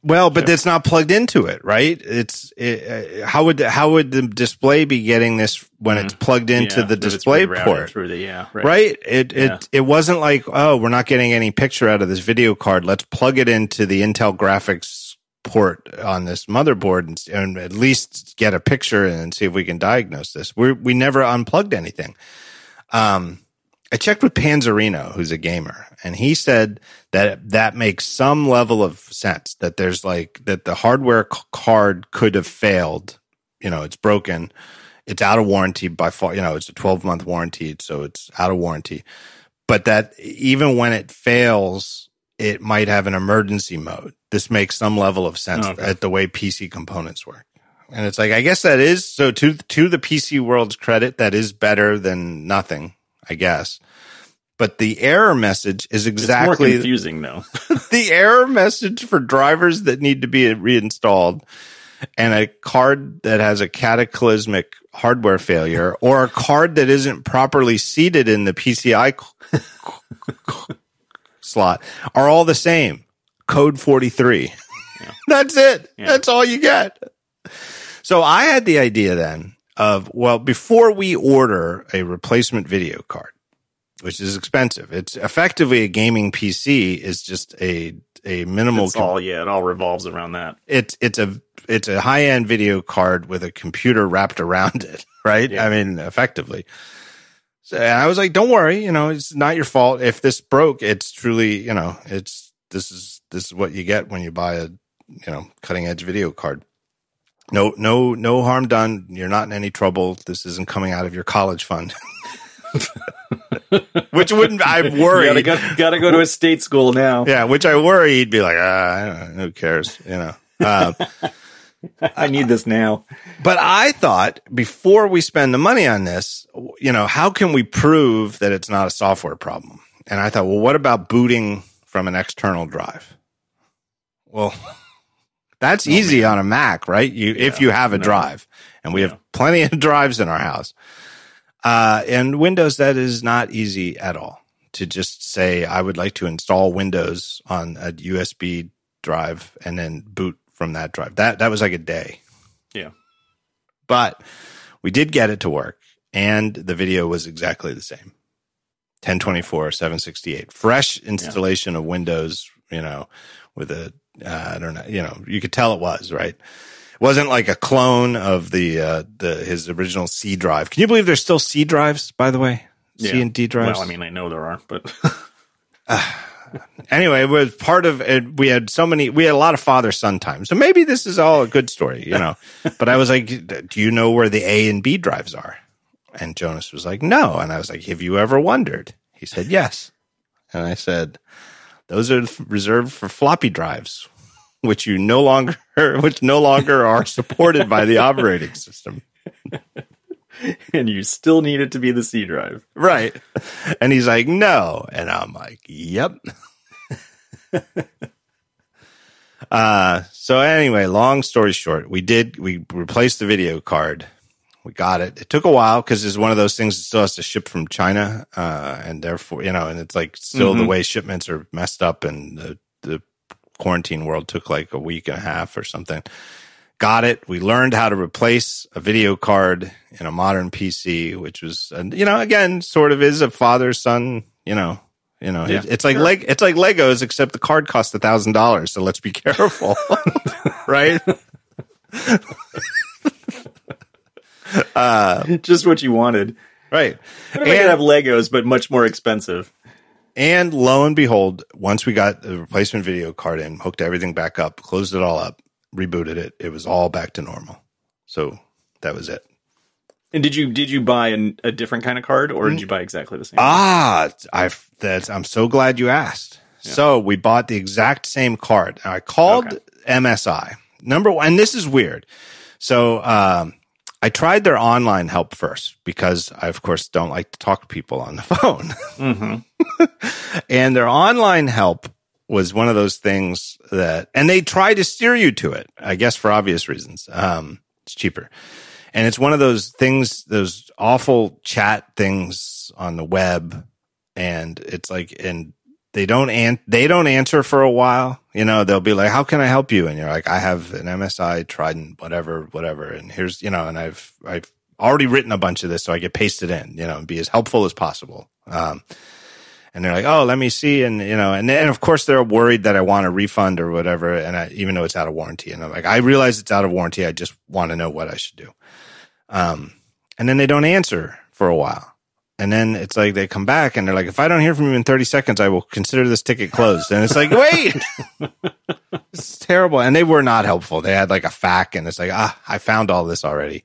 Well, but it's not plugged into it, right? It's it, uh, how would how would the display be getting this when mm-hmm. it's plugged into yeah, the display port? Through the yeah, right. right? It yeah. it it wasn't like oh, we're not getting any picture out of this video card. Let's plug it into the Intel graphics port on this motherboard and, and, at least get a picture and see if we can diagnose this. We we never unplugged anything. Um, I checked with Panzarino, who's a gamer, and he said that that makes some level of sense that there's like that the hardware card could have failed. You know, it's broken. It's out of warranty by far. You know, it's a 12 month warranty, so it's out of warranty. But that even when it fails, it might have an emergency mode. This makes some level of sense okay. at the way PC components work. And it's like, I guess that is so to, to the PC world's credit, that is better than nothing, I guess. But the error message is exactly confusing though. the error message for drivers that need to be reinstalled and a card that has a cataclysmic hardware failure or a card that isn't properly seated in the PCI slot are all the same. Code 43. Yeah. That's it. Yeah. That's all you get. So I had the idea then of, well, before we order a replacement video card, which is expensive, it's effectively a gaming PC is just a, a minimal. It's all, yeah, it all revolves around that. It's, it's a, it's a high end video card with a computer wrapped around it, right? Yeah. I mean, effectively. So, and I was like, don't worry, you know, it's not your fault. If this broke, it's truly, you know, it's, this is, this is what you get when you buy a, you know, cutting edge video card no, no, no harm done. You're not in any trouble. This isn't coming out of your college fund. which wouldn't I worry? Gotta go, gotta go to a state school now. Yeah, which I worry he'd be like, ah, who cares? You know. Uh, I need this now. But I thought before we spend the money on this, you know, how can we prove that it's not a software problem? And I thought, well, what about booting from an external drive? Well, that's easy man. on a Mac, right? You yeah, if you have a no. drive, and we yeah. have plenty of drives in our house. Uh, and Windows, that is not easy at all. To just say I would like to install Windows on a USB drive and then boot from that drive. That that was like a day. Yeah. But we did get it to work, and the video was exactly the same. 1024, 768. Fresh installation yeah. of Windows, you know, with a uh, I don't know, you know, you could tell it was right. It wasn't like a clone of the uh, the his original C drive. Can you believe there's still C drives, by the way? Yeah. C and D drives. Well, I mean, I know there are, but uh, anyway, it was part of it. We had so many. We had a lot of father son time, so maybe this is all a good story, you know. but I was like, "Do you know where the A and B drives are?" And Jonas was like, "No," and I was like, "Have you ever wondered?" He said, "Yes," and I said those are reserved for floppy drives, which you no longer, which no longer are supported by the operating system. and you still need it to be the C drive. Right. And he's like, no. And I'm like, yep. uh, so anyway, long story short, we did, we replaced the video card we got it. It took a while because it's one of those things that still has to ship from China, uh, and therefore, you know, and it's like still mm-hmm. the way shipments are messed up, and the, the quarantine world took like a week and a half or something. Got it. We learned how to replace a video card in a modern PC, which was, you know, again, sort of is a father son, you know, You know, yeah. it, it's like sure. leg, it's like Legos, except the card costs a thousand dollars. So let's be careful, right? uh, Just what you wanted, right? And have Legos, but much more expensive. And lo and behold, once we got the replacement video card in, hooked everything back up, closed it all up, rebooted it, it was all back to normal. So that was it. And did you did you buy an, a different kind of card, or did you buy exactly the same? Ah, I that's I'm so glad you asked. Yeah. So we bought the exact same card. I called okay. MSI number one, and this is weird. So um, I tried their online help first because I, of course, don't like to talk to people on the phone. Mm-hmm. and their online help was one of those things that, and they try to steer you to it, I guess, for obvious reasons. Um, it's cheaper. And it's one of those things, those awful chat things on the web. And it's like, and they don't an- they don't answer for a while. You know, they'll be like, "How can I help you?" And you're like, "I have an MSI Trident, whatever, whatever." And here's, you know, and I've I've already written a bunch of this, so I get pasted in, you know, and be as helpful as possible. Um, and they're like, "Oh, let me see," and you know, and and of course they're worried that I want a refund or whatever, and I, even though it's out of warranty, and I'm like, I realize it's out of warranty, I just want to know what I should do. Um, and then they don't answer for a while. And then it's like they come back and they're like, if I don't hear from you in 30 seconds, I will consider this ticket closed. And it's like, wait, it's terrible. And they were not helpful. They had like a FAQ and it's like, ah, I found all this already.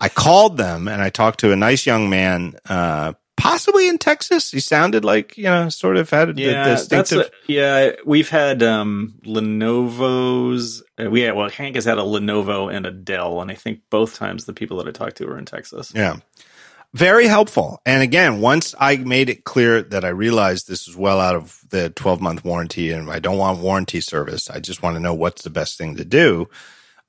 I called them and I talked to a nice young man, uh, possibly in Texas. He sounded like, you know, sort of had yeah, the distinctive. A, yeah, we've had, um, Lenovo's, uh, we had, well, Hank has had a Lenovo and a Dell. And I think both times the people that I talked to were in Texas. Yeah very helpful. And again, once I made it clear that I realized this is well out of the 12 month warranty and I don't want warranty service, I just want to know what's the best thing to do.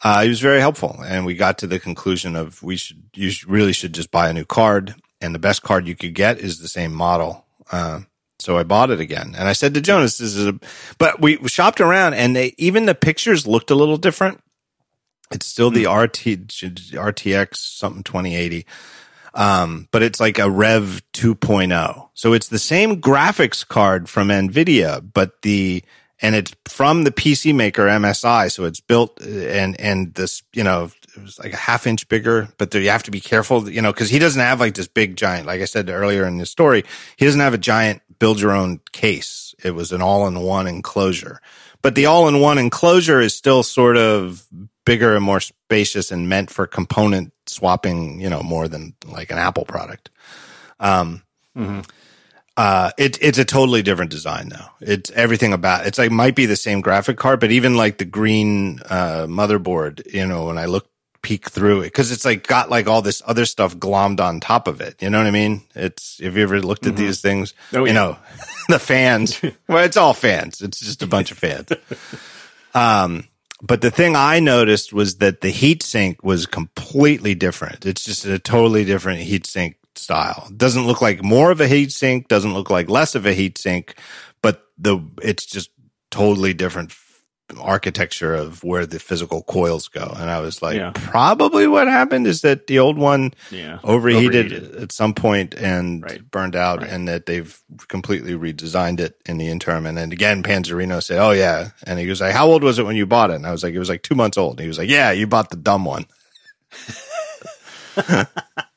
Uh, he was very helpful. And we got to the conclusion of we should, you really should just buy a new card. And the best card you could get is the same model. Uh, so I bought it again. And I said to Jonas, this is a, but we shopped around and they, even the pictures looked a little different. It's still the hmm. RT, RTX something 2080 um, but it's like a Rev 2.0. So it's the same graphics card from NVIDIA, but the, and it's from the PC maker MSI. So it's built and, and this, you know, it was like a half inch bigger, but there, you have to be careful, you know, cause he doesn't have like this big giant, like I said earlier in the story, he doesn't have a giant build your own case. It was an all in one enclosure, but the all in one enclosure is still sort of bigger and more spacious and meant for component swapping, you know, more than like an Apple product. Um, mm-hmm. uh, it, it's a totally different design though. It's everything about, it's like, might be the same graphic card, but even like the green, uh, motherboard, you know, when I look, peek through it, cause it's like got like all this other stuff glommed on top of it. You know what I mean? It's, have you ever looked at mm-hmm. these things? Oh, yeah. You know, the fans, well, it's all fans. It's just a bunch of fans. Um, but the thing I noticed was that the heat sink was completely different. It's just a totally different heat sink style. Doesn't look like more of a heat sink, doesn't look like less of a heat sink, but the it's just totally different architecture of where the physical coils go. And I was like, yeah. probably what happened is that the old one yeah. overheated, overheated, at some point and right. burned out right. and that they've completely redesigned it in the interim. And then again, Panzarino said, Oh yeah. And he was like, how old was it when you bought it? And I was like, it was like two months old. And he was like, yeah, you bought the dumb one.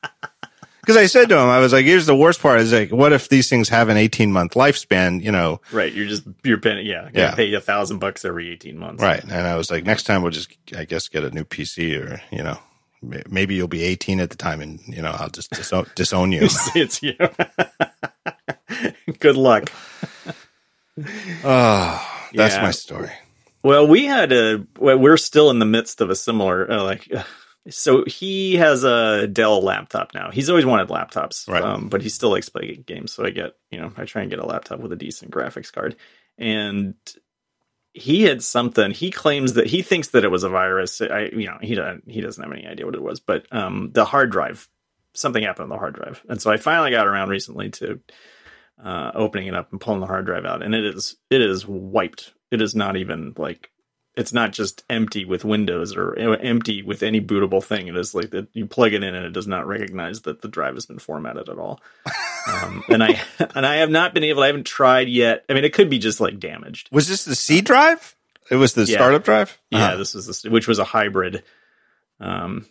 because I said to him, I was like, here's the worst part is like, what if these things have an 18 month lifespan, you know? Right. You're just, you're paying, yeah, yeah. pay a thousand bucks every 18 months. Right. And I was like, next time we'll just, I guess, get a new PC or, you know, maybe you'll be 18 at the time and, you know, I'll just disown, disown you. it's you. Good luck. oh, that's yeah. my story. Well, we had a, we're still in the midst of a similar, uh, like, so he has a Dell laptop now. He's always wanted laptops, right. um, but he still likes playing games. So I get, you know, I try and get a laptop with a decent graphics card. And he had something. He claims that he thinks that it was a virus. I, you know, he doesn't. He doesn't have any idea what it was. But um, the hard drive, something happened on the hard drive, and so I finally got around recently to uh, opening it up and pulling the hard drive out, and it is it is wiped. It is not even like it's not just empty with Windows or empty with any bootable thing. It is like that you plug it in and it does not recognize that the drive has been formatted at all. Um, and I and I have not been able. I haven't tried yet. I mean, it could be just like damaged. Was this the C drive? It was the Yeah. startup drive. Yeah, Uh-huh. this was this, which was a hybrid, um,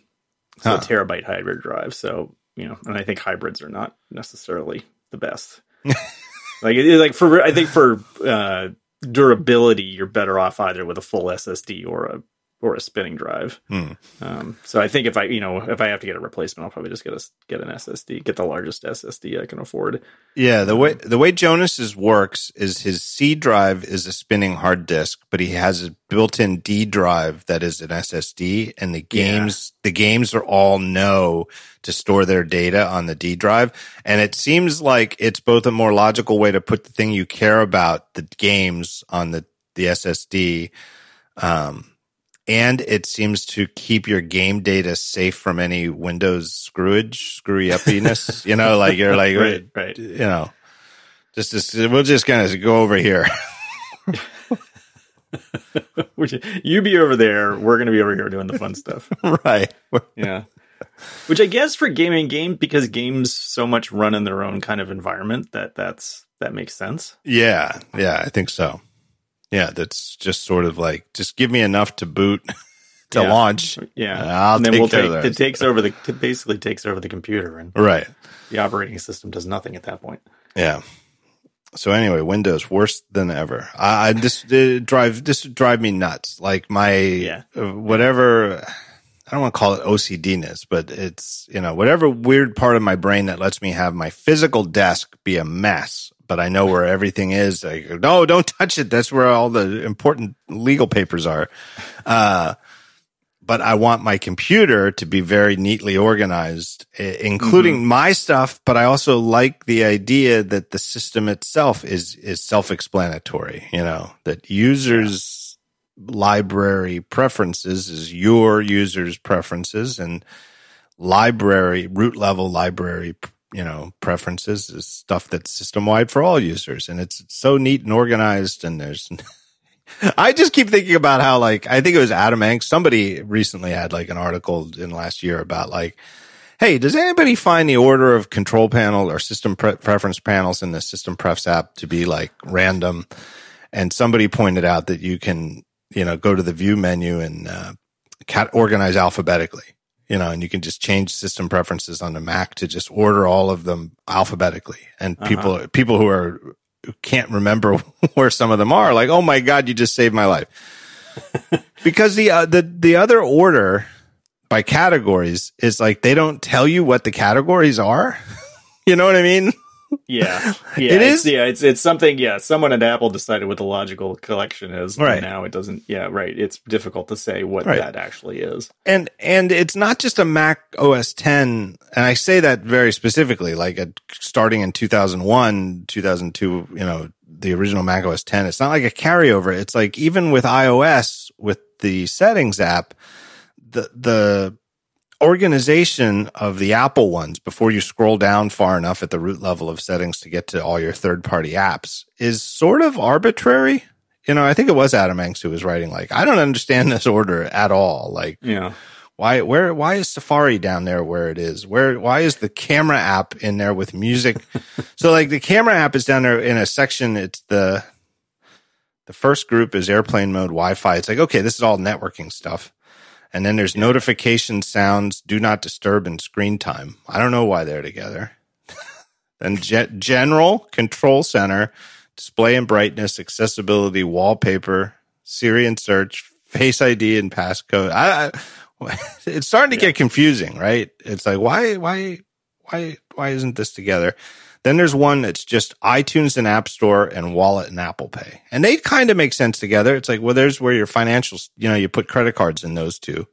so Huh. a terabyte hybrid drive. So you know, and I think hybrids are not necessarily the best. like, it- like for I think for uh, durability, you're better off either with a full SSD or a or a spinning drive. Hmm. Um, so I think if I you know if I have to get a replacement, I'll probably just get a get an SSD, get the largest SSD I can afford. Yeah, the way the way Jonas's works is his C drive is a spinning hard disk, but he has a built-in D drive that is an SSD, and the games the games are all know to store their data on the D drive, and it seems like it's both a more logical way to put the thing you care about, the games, on the the SSD. Um, and it seems to keep your game data safe from any Windows screwage, screwy uppiness. you know, like you're like, Right, uh, right. you know, just, just we'll just gonna go over here. You be over there, we're gonna be over here doing the fun stuff. right. Yeah. Which I guess for gaming game because games so much run in their own kind of environment that that's that makes sense. Yeah. Yeah. I think so. Yeah. That's just sort of like, just give me enough to boot to Yeah. launch. Yeah. I'll and then take we'll care take of it takes over the it basically takes over the computer and Right. the operating system does nothing at that point. Yeah. So anyway, Windows worse than ever. I, I this drive this drive me nuts. Like my Yeah. uh, whatever. I don't want to call it OCDness, but it's you know whatever weird part of my brain that lets me have my physical desk be a mess, but I know where everything is. Like, no, don't touch it. That's where all the important legal papers are. Uh, but I want my computer to be very neatly organized, including my stuff. But I also like the idea that the system itself is is self explanatory. You know that users' library preferences is your users' preferences, and library root level library you know preferences is stuff that's system wide for all users, and it's so neat and organized. And there's I just keep thinking about how like I think it was Adam Hanks. Somebody recently had like an article in last year about like, hey, does anybody find the order of control panel or system pre- preference panels in the system prefs app to be like random? And somebody pointed out that you can, you know, go to the view menu and uh, cat organize alphabetically. You know, and you can just change system preferences on the Mac to just order all of them alphabetically. And people, people who are who can't remember where some of them are like oh my god you just saved my life. Because the uh, the the other order by categories is like they don't tell you what the categories are. You know what i mean Yeah. Yeah. It it's, is? yeah, it's it's something yeah, someone at Apple decided what the logical collection is. Right. now it doesn't yeah, right. It's difficult to say what Right. that actually is. and and it's not just a mac os 10 and i say that very specifically like a, starting in 2001 2002 you know the original mac os 10 it's not like a carryover it's like even with ios with the settings app the the organization of the apple ones before you scroll down far enough at the root level of settings to get to all your third party apps is sort of arbitrary you know i think it was adam Hanks who was writing like i don't understand this order at all like Yeah. why where why is Safari down there where it is? Where why is the camera app in there with music? so like the camera app is down there in a section. It's the the first group is airplane mode Wi-Fi. It's like okay, this is all networking stuff. And then there's notification sounds, do not disturb, and screen time. I don't know why they're together. then ge- general control center, display and brightness, accessibility, wallpaper, Siri and search, Face ID and passcode. I, I it's starting to get confusing, right? It's like why why why why isn't this together? Then there's one that's just iTunes and App Store and Wallet and Apple Pay. And they kind of make sense together. It's like, well, there's where your financials, you know, you put credit cards in those two.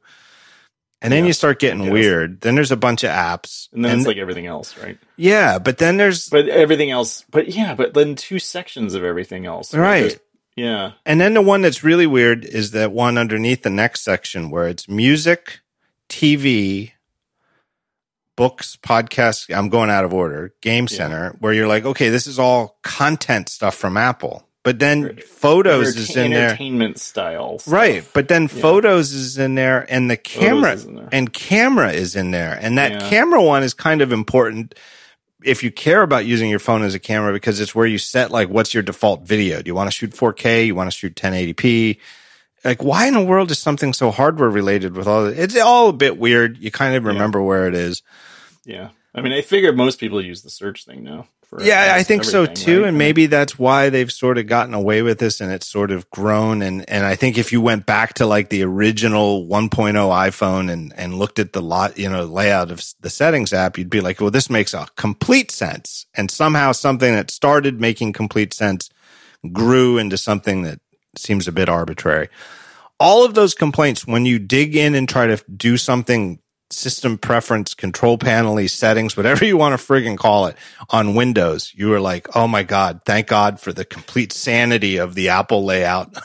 And then Yeah, you start getting guess. weird. Then there's a bunch of apps. And then it's like everything else, right? yeah, but then there's, But everything else but yeah, but then two sections of everything else. Right. There's- Yeah. and then the one that's really weird is that one underneath the next section where it's music, TV, books, podcasts. I'm going out of order. Game Center, where you're like, okay, this is all content stuff from Apple. But then Right. photos is in there. entertainment style. stuff. Right. But then photos is in there and the camera is in there. and camera is in there. And that Yeah. camera one is kind of important if you care about using your phone as a camera because it's where you set like what's your default video. Do you want to shoot 4K? You want to shoot 1080p? Like, why in the world is something so hardware related with all? this? It's all a bit weird. You kind of remember yeah. where it is. Yeah, I mean, I figure most people use the search thing now yeah, I think so too. Right? And maybe that's why they've sort of gotten away with this and it's sort of grown. And, and I think if you went back to like the original 1.0 iPhone and, and looked at the lot, you know, layout of the settings app, you'd be like, well, this makes a complete sense. And somehow something that started making complete sense grew into something that seems a bit arbitrary. All of those complaints, when you dig in and try to do something system preference, control panel settings, whatever you want to friggin' call it on Windows, you were like, oh my God, thank God for the complete sanity of the Apple layout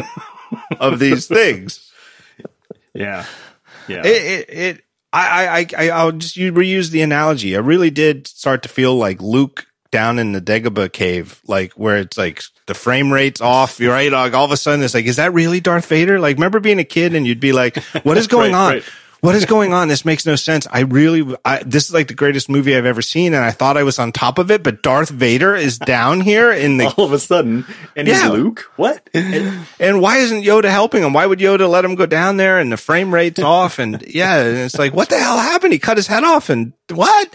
of these things. Yeah. Yeah. It, it, it I, I, I, I'll just reuse the analogy. I really did start to feel like Luke down in the Dagobah cave, like where it's like the frame rate's off. You're right. Like all of a sudden it's like, is that really Darth Vader? Like remember being a kid and you'd be like, what is going right, on? Right what is going on? This makes no sense. I really, I, this is like the greatest movie I've ever seen. And I thought I was on top of it, but Darth Vader is down here in the, all of a sudden. And yeah. he's Luke. What? And, and, why isn't Yoda helping him? Why would Yoda let him go down there and the frame rate's off? And yeah, and it's like, what the hell happened? He cut his head off and what?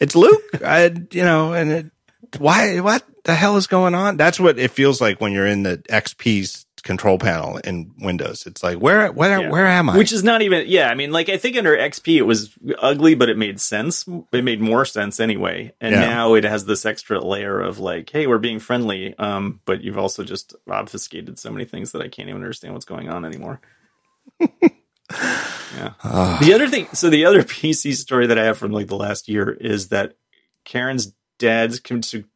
It's Luke. I, you know, and it, why, what the hell is going on? That's what it feels like when you're in the XP's control panel in Windows. It's like where where yeah. where am I? Which is not even yeah. I mean, like I think under XP it was ugly, but it made sense. It made more sense anyway. And yeah. now it has this extra layer of like, hey, we're being friendly, um, but you've also just obfuscated so many things that I can't even understand what's going on anymore. yeah. Uh. The other thing, so the other PC story that I have from like the last year is that Karen's dad's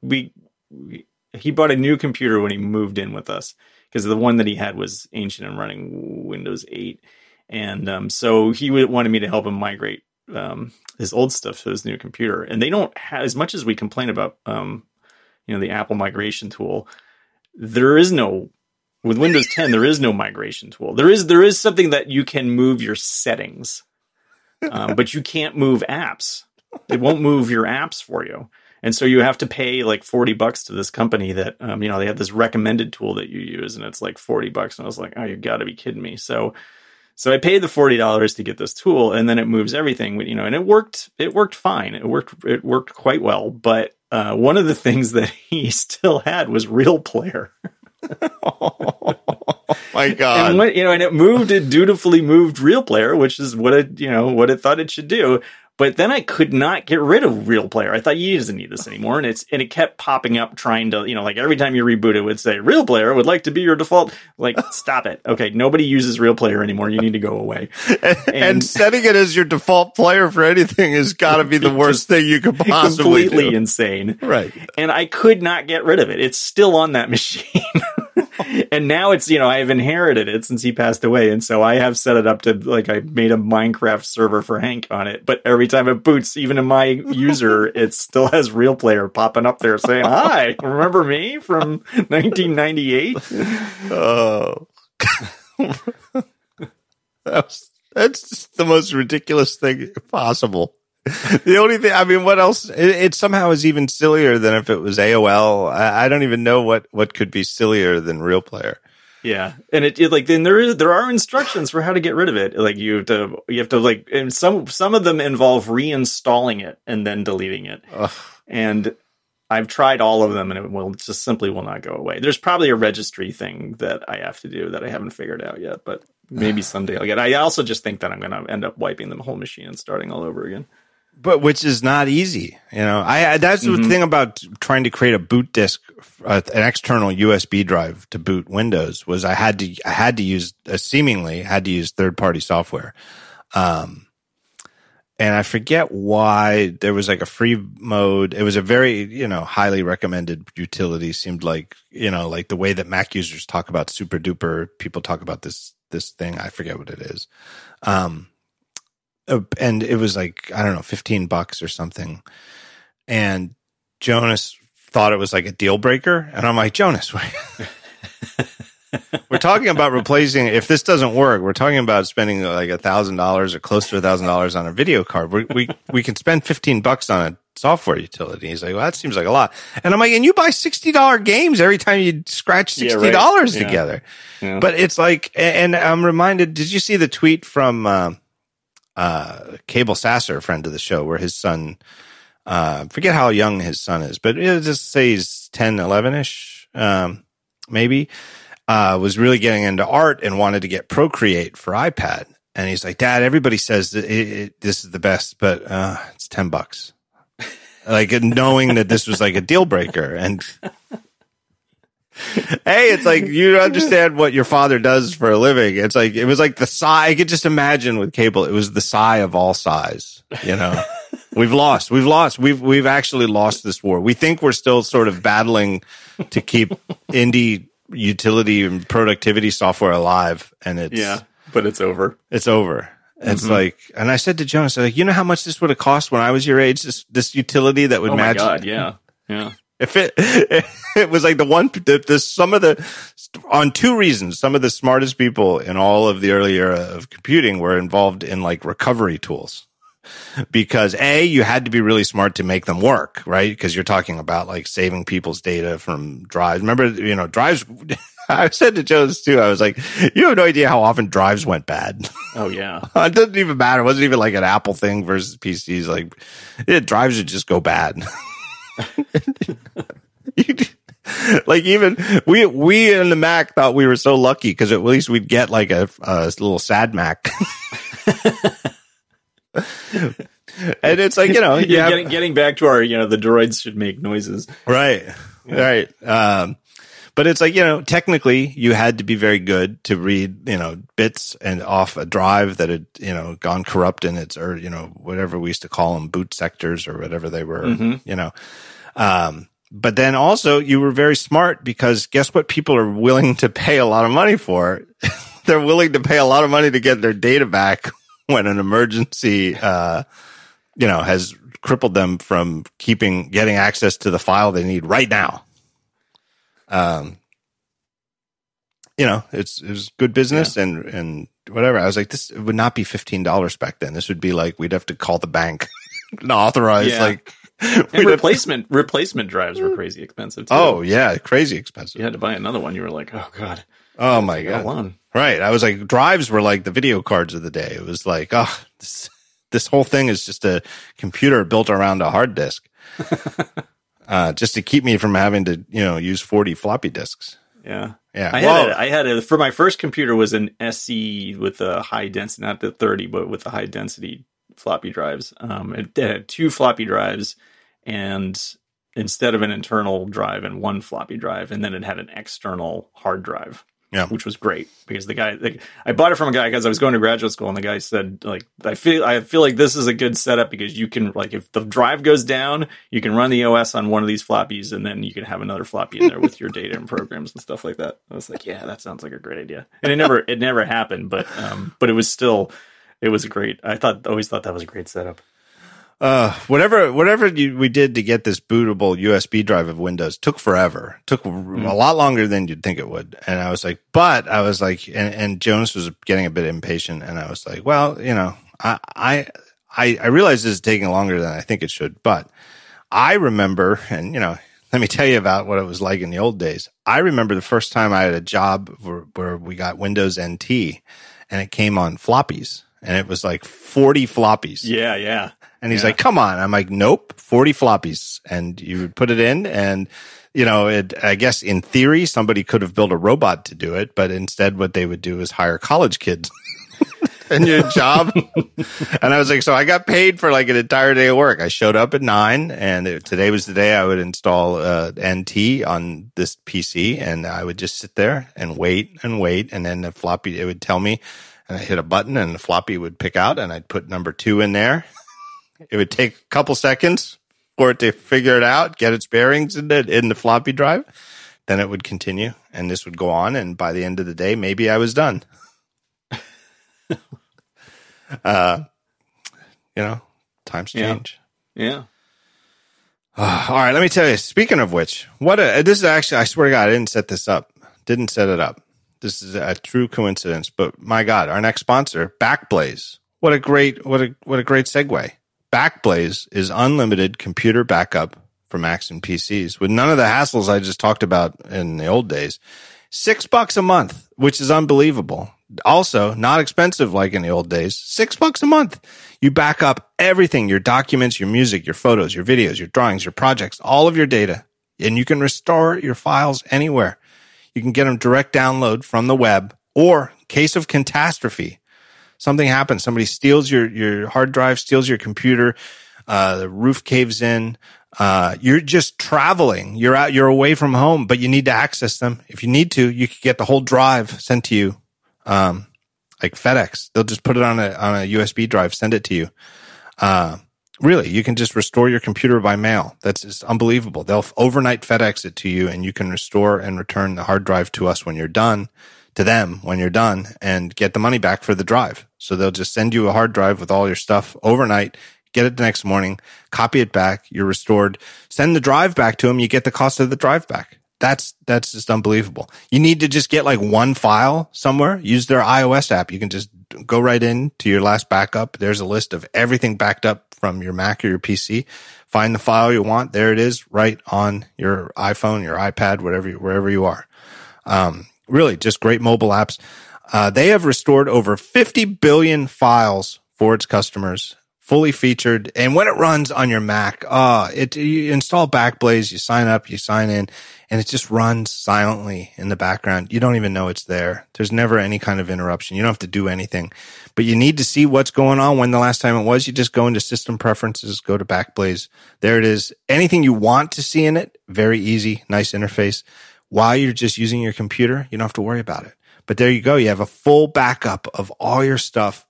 we, we he bought a new computer when he moved in with us because the one that he had was ancient and running Windows 8. And um, so he wanted me to help him migrate um, his old stuff to his new computer. And they don't have, as much as we complain about, um, you know, the Apple migration tool, there is no, with Windows 10, there is no migration tool. There is, there is something that you can move your settings, um, but you can't move apps. It won't move your apps for you. And so you have to pay like 40 bucks to this company that, um, you know, they have this recommended tool that you use and it's like 40 bucks. And I was like, oh, you gotta be kidding me. So, so I paid the $40 to get this tool and then it moves everything, you know, and it worked, it worked fine. It worked, it worked quite well. But, uh, one of the things that he still had was real player. oh my god! And when, you know, and it moved, it dutifully moved real player, which is what it, you know, what it thought it should do. But then I could not get rid of Real Player. I thought you doesn't need this anymore, and it's and it kept popping up, trying to you know like every time you reboot it would say Real Player would like to be your default. Like stop it. Okay, nobody uses Real Player anymore. You need to go away. and, and, and setting it as your default player for anything has got to be the worst thing you could possibly completely do. insane. Right. And I could not get rid of it. It's still on that machine. And now it's you know I've inherited it since he passed away, and so I have set it up to like I made a Minecraft server for Hank on it. But every time it boots, even in my user, it still has Real Player popping up there saying, "Hi, remember me from 1998?" Oh, that's that's just the most ridiculous thing possible. The only thing, I mean, what else? It, it, somehow is even sillier than if it was AOL. I, I, don't even know what, what could be sillier than Real Player. Yeah, and it, it, like then there is there are instructions for how to get rid of it. Like you have to you have to like and some some of them involve reinstalling it and then deleting it. Ugh. And I've tried all of them and it will just simply will not go away. There's probably a registry thing that I have to do that I haven't figured out yet, but maybe someday I'll get. I also just think that I'm going to end up wiping the whole machine and starting all over again but which is not easy. You know, I, I that's mm-hmm. the thing about trying to create a boot disk, uh, an external USB drive to boot Windows was I had to I had to use uh, seemingly had to use third party software. Um, and I forget why there was like a free mode. It was a very, you know, highly recommended utility. Seemed like, you know, like the way that Mac users talk about SuperDuper, people talk about this, this thing. I forget what it is. Um, and it was like I don't know, fifteen bucks or something. And Jonas thought it was like a deal breaker, and I'm like, Jonas, we're talking about replacing. If this doesn't work, we're talking about spending like a thousand dollars or close to a thousand dollars on a video card. We we we can spend fifteen bucks on a software utility. He's like, well, that seems like a lot. And I'm like, and you buy $60 games every time you scratch $60 yeah, right. yeah. together. Yeah. But it's like, and I'm reminded, did you see the tweet from, uh, uh, Cabel Sasser, friend of the show, where his son, uh, forget how young his son is, but it just say he's 10, 11 ish, um, maybe, uh, was really getting into art and wanted to get Procreate for iPad. And he's like, Dad, everybody says it, it, this is the best, but uh, it's 10 bucks. like knowing that this was like a deal breaker. And hey, it's like you understand what your father does for a living. It's like, it was like the sigh. I could just imagine with Cabel, it was the sigh of all sighs, you know? we've lost. We've lost. We've, we've actually lost this war. We think we're still sort of battling to keep indie utility and productivity software alive. And it's, yeah but it's over. It's over. It's mm-hmm. like, and I said to Jonas, like, you know how much this would have cost when I was your age? This this utility that would oh match. God, yeah, yeah. If it it was like the one, the, the some of the on two reasons, some of the smartest people in all of the early era of computing were involved in like recovery tools because a you had to be really smart to make them work right because you're talking about like saving people's data from drives remember you know drives I said to Jonas too, I was like, you have no idea how often drives went bad. Oh yeah. it doesn't even matter. It wasn't even like an Apple thing versus PCs. Like yeah, drives would just go bad. like even we we in the Mac thought we were so lucky because at least we'd get like a, a little sad Mac. and it's like you know, yeah, getting, getting back to our you know the droids should make noises, right, yeah. right. Um, but it's like, you know, technically you had to be very good to read, you know, bits and off a drive that had, you know, gone corrupt in its, or, you know, whatever we used to call them, boot sectors or whatever they were, mm-hmm. you know. Um, but then also you were very smart because guess what people are willing to pay a lot of money for? They're willing to pay a lot of money to get their data back when an emergency, uh, you know, has crippled them from keeping, getting access to the file they need right now. Um, you know, it's it was good business yeah. and and whatever. I was like, this would not be fifteen dollars back then. This would be like we'd have to call the bank and authorize yeah. like replacement to... replacement drives were crazy expensive too. Oh yeah, crazy expensive. You had to buy another one. You were like, oh god. Oh my god. One. Right. I was like, drives were like the video cards of the day. It was like, oh, this this whole thing is just a computer built around a hard disk. uh, just to keep me from having to, you know, use 40 floppy disks. Yeah. Yeah. I well, had, a, I had a, for my first computer was an SE with a high density, not the 30, but with the high density floppy drives. Um, it had two floppy drives and instead of an internal drive and one floppy drive, and then it had an external hard drive yeah, which was great because the guy, like, I bought it from a guy because I was going to graduate school, and the guy said, like, I feel, I feel like this is a good setup because you can, like, if the drive goes down, you can run the OS on one of these floppies, and then you can have another floppy in there with your data and programs and stuff like that. I was like, yeah, that sounds like a great idea, and it never, it never happened, but, um, but it was still, it was great. I thought, always thought that was a great setup uh, whatever, whatever you, we did to get this bootable USB drive of Windows took forever. Took mm. a lot longer than you'd think it would. And I was like, but I was like, and, and Jonas was getting a bit impatient, and I was like, well, you know, I, I, I, I realize this is taking longer than I think it should, but I remember, and you know, let me tell you about what it was like in the old days. I remember the first time I had a job where, where we got Windows NT, and it came on floppies, and it was like forty floppies. Yeah, yeah. And he's yeah. like, come on. I'm like, nope, 40 floppies. And you would put it in and, you know, it, I guess in theory, somebody could have built a robot to do it, but instead what they would do is hire college kids and your job. and I was like, so I got paid for like an entire day of work. I showed up at nine and it, today was the day I would install uh, NT on this PC and I would just sit there and wait and wait. And then the floppy, it would tell me and I hit a button and the floppy would pick out and I'd put number two in there it would take a couple seconds for it to figure it out, get its bearings in the, in the floppy drive. Then it would continue and this would go on. And by the end of the day, maybe I was done. uh, you know, times change. Yeah. yeah. Uh, all right. Let me tell you, speaking of which, what a, this is actually, I swear to God, I didn't set this up. Didn't set it up. This is a true coincidence, but my God, our next sponsor, Backblaze. What a great, what a, what a great segue. Backblaze is unlimited computer backup for Macs and PCs with none of the hassles I just talked about in the old days. Six bucks a month, which is unbelievable. Also, not expensive like in the old days. Six bucks a month. You back up everything, your documents, your music, your photos, your videos, your drawings, your projects, all of your data, and you can restore your files anywhere. You can get them direct download from the web or case of catastrophe. Something happens. Somebody steals your, your hard drive, steals your computer. Uh, the roof caves in. Uh, you're just traveling. You're out, you're away from home, but you need to access them. If you need to, you could get the whole drive sent to you. Um, like FedEx, they'll just put it on a, on a USB drive, send it to you. Uh, really, you can just restore your computer by mail. That's just unbelievable. They'll overnight FedEx it to you and you can restore and return the hard drive to us when you're done, to them when you're done and get the money back for the drive. So they'll just send you a hard drive with all your stuff overnight get it the next morning, copy it back, you're restored, send the drive back to them, you get the cost of the drive back. That's, that's just unbelievable. You need to just get like one file somewhere, use their iOS app. You can just go right in to your last backup. There's a list of everything backed up from your Mac or your PC. Find the file you want. There it is right on your iPhone, your iPad, whatever, wherever you are. Um, really just great mobile apps. Uh, they have restored over 50 billion files for its customers fully featured. And when it runs on your Mac, uh, it, you install Backblaze, you sign up, you sign in, and it just runs silently in the background. You don't even know it's there. There's never any kind of interruption. You don't have to do anything, but you need to see what's going on when the last time it was. You just go into system preferences, go to Backblaze. There it is. Anything you want to see in it, very easy, nice interface. While you're just using your computer, you don't have to worry about it. But there you go. You have a full backup of all your stuff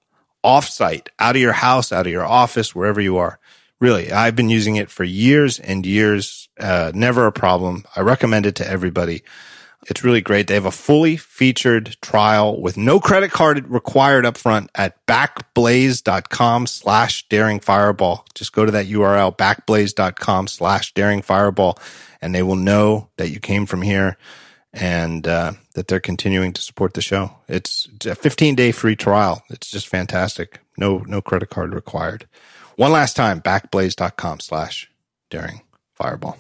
offsite, out of your house, out of your office, wherever you are. Really, I've been using it for years and years. Uh, never a problem. I recommend it to everybody. It's really great. They have a fully featured trial with no credit card required up front at backblaze.com slash daring fireball. Just go to that URL, backblaze.com slash daring fireball, and they will know that you came from here and uh, that they're continuing to support the show. It's a 15 day free trial. It's just fantastic. No, no credit card required. One last time, backblaze.com slash daring fireball.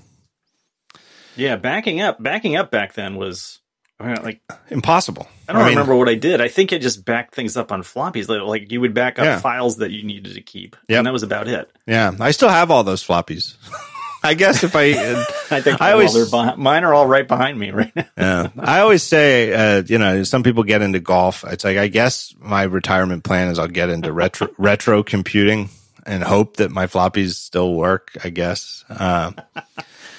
Yeah, backing up, backing up back then was like impossible. I don't I remember mean, what I did. I think it just backed things up on floppies. Like you would back up yeah. files that you needed to keep, Yeah, and that was about it. Yeah, I still have all those floppies. I guess if I, I think I always behind, mine are all right behind me right now. yeah, I always say, uh, you know, some people get into golf. It's like I guess my retirement plan is I'll get into retro retro computing and hope that my floppies still work. I guess. Uh,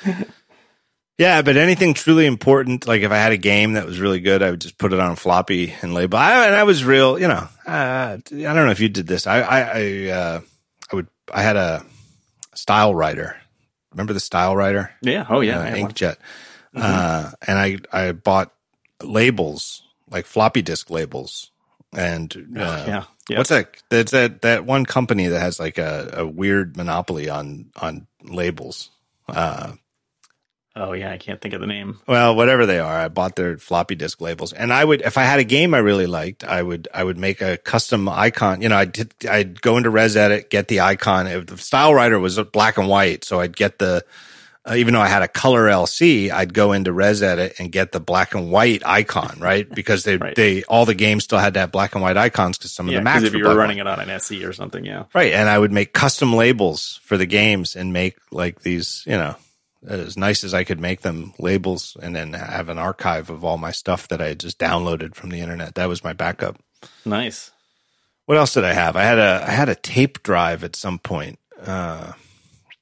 yeah, but anything truly important, like if I had a game that was really good, I would just put it on a floppy and label. I, and I was real, you know. Uh, I don't know if you did this. I, I, I, uh, I would. I had a style writer Remember the StyleWriter? Yeah. Oh yeah. Uh, inkjet. Mm-hmm. Uh, and I I bought labels like floppy disk labels and oh, uh, yeah. Yep. What's that? That's that that one company that has like a, a weird monopoly on on labels. Uh, Oh yeah, I can't think of the name. Well, whatever they are, I bought their floppy disk labels, and I would, if I had a game I really liked, I would, I would make a custom icon. You know, I did, I'd go into ResEdit, get the icon. If the StyleWriter was black and white, so I'd get the, uh, even though I had a color LC, I'd go into ResEdit and get the black and white icon, right? Because they, right. they, all the games still had to have black and white icons because some yeah, of the Macs if you were running it on an SE or something, yeah. Right. And I would make custom labels for the games and make like these, you know, as nice as I could make them labels and then have an archive of all my stuff that I had just downloaded from the internet. That was my backup. Nice. What else did I have? I had a I had a tape drive at some point. Uh,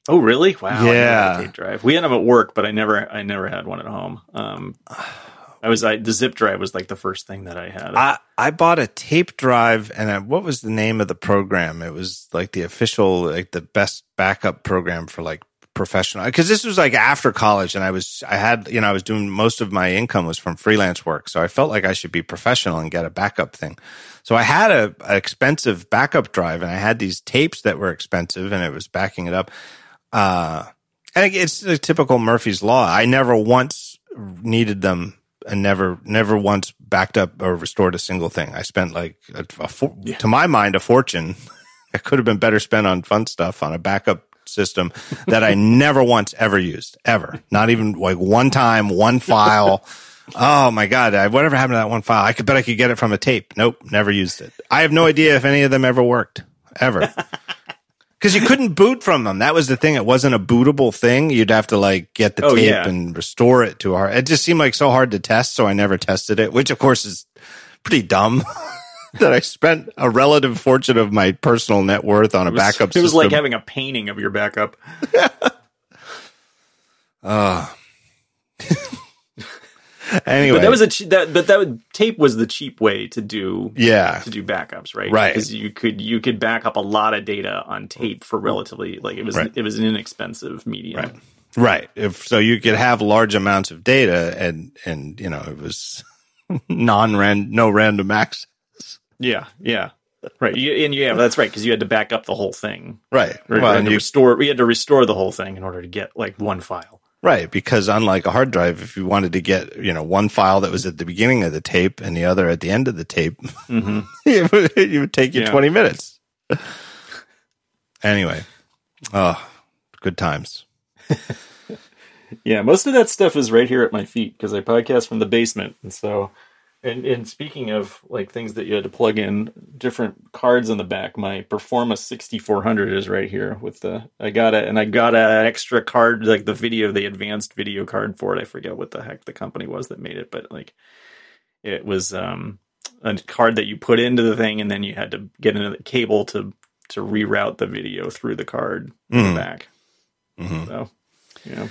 oh really? Wow. Yeah. tape drive. We had them at work, but I never I never had one at home. Um, I was I the zip drive was like the first thing that I had. I I bought a tape drive and I, what was the name of the program? It was like the official like the best backup program for like professional because this was like after college and I was I had you know I was doing most of my income was from freelance work so I felt like I should be professional and get a backup thing. So I had a, a expensive backup drive and I had these tapes that were expensive and it was backing it up. Uh and it's a typical Murphy's law. I never once needed them and never never once backed up or restored a single thing. I spent like a, a, yeah. to my mind a fortune that could have been better spent on fun stuff on a backup system that I never once ever used ever. Not even like one time, one file. Oh my God. I, whatever happened to that one file? I could bet I could get it from a tape. Nope. Never used it. I have no idea if any of them ever worked ever. Cause you couldn't boot from them. That was the thing. It wasn't a bootable thing. You'd have to like get the oh, tape yeah. and restore it to a hard. It just seemed like so hard to test. So I never tested it, which of course is pretty dumb. that I spent a relative fortune of my personal net worth on a was, backup. It was system. like having a painting of your backup. uh. anyway, but that was a che- that but that would, tape was the cheap way to do yeah to do backups, right? Right, because you could you could back up a lot of data on tape for relatively like it was right. it was an inexpensive medium. Right. Right. If so, you could have large amounts of data, and and you know it was non random, no random access. Yeah, yeah, right. You, and yeah, that's right because you had to back up the whole thing. Right. Well, and you, restore. We had to restore the whole thing in order to get like one file. Right, because unlike a hard drive, if you wanted to get you know one file that was at the beginning of the tape and the other at the end of the tape, mm-hmm. it, would, it, would, take you yeah. twenty minutes. anyway, oh, good times. yeah, most of that stuff is right here at my feet because I podcast from the basement, and so and and speaking of like things that you had to plug in different cards in the back, my Performa 6400 is right here with the I got it and I got an extra card like the video the advanced video card for it. I forget what the heck the company was that made it, but like it was um a card that you put into the thing and then you had to get into the cable to to reroute the video through the card mm. in the mm-hmm. back. Mm-hmm. So, yeah.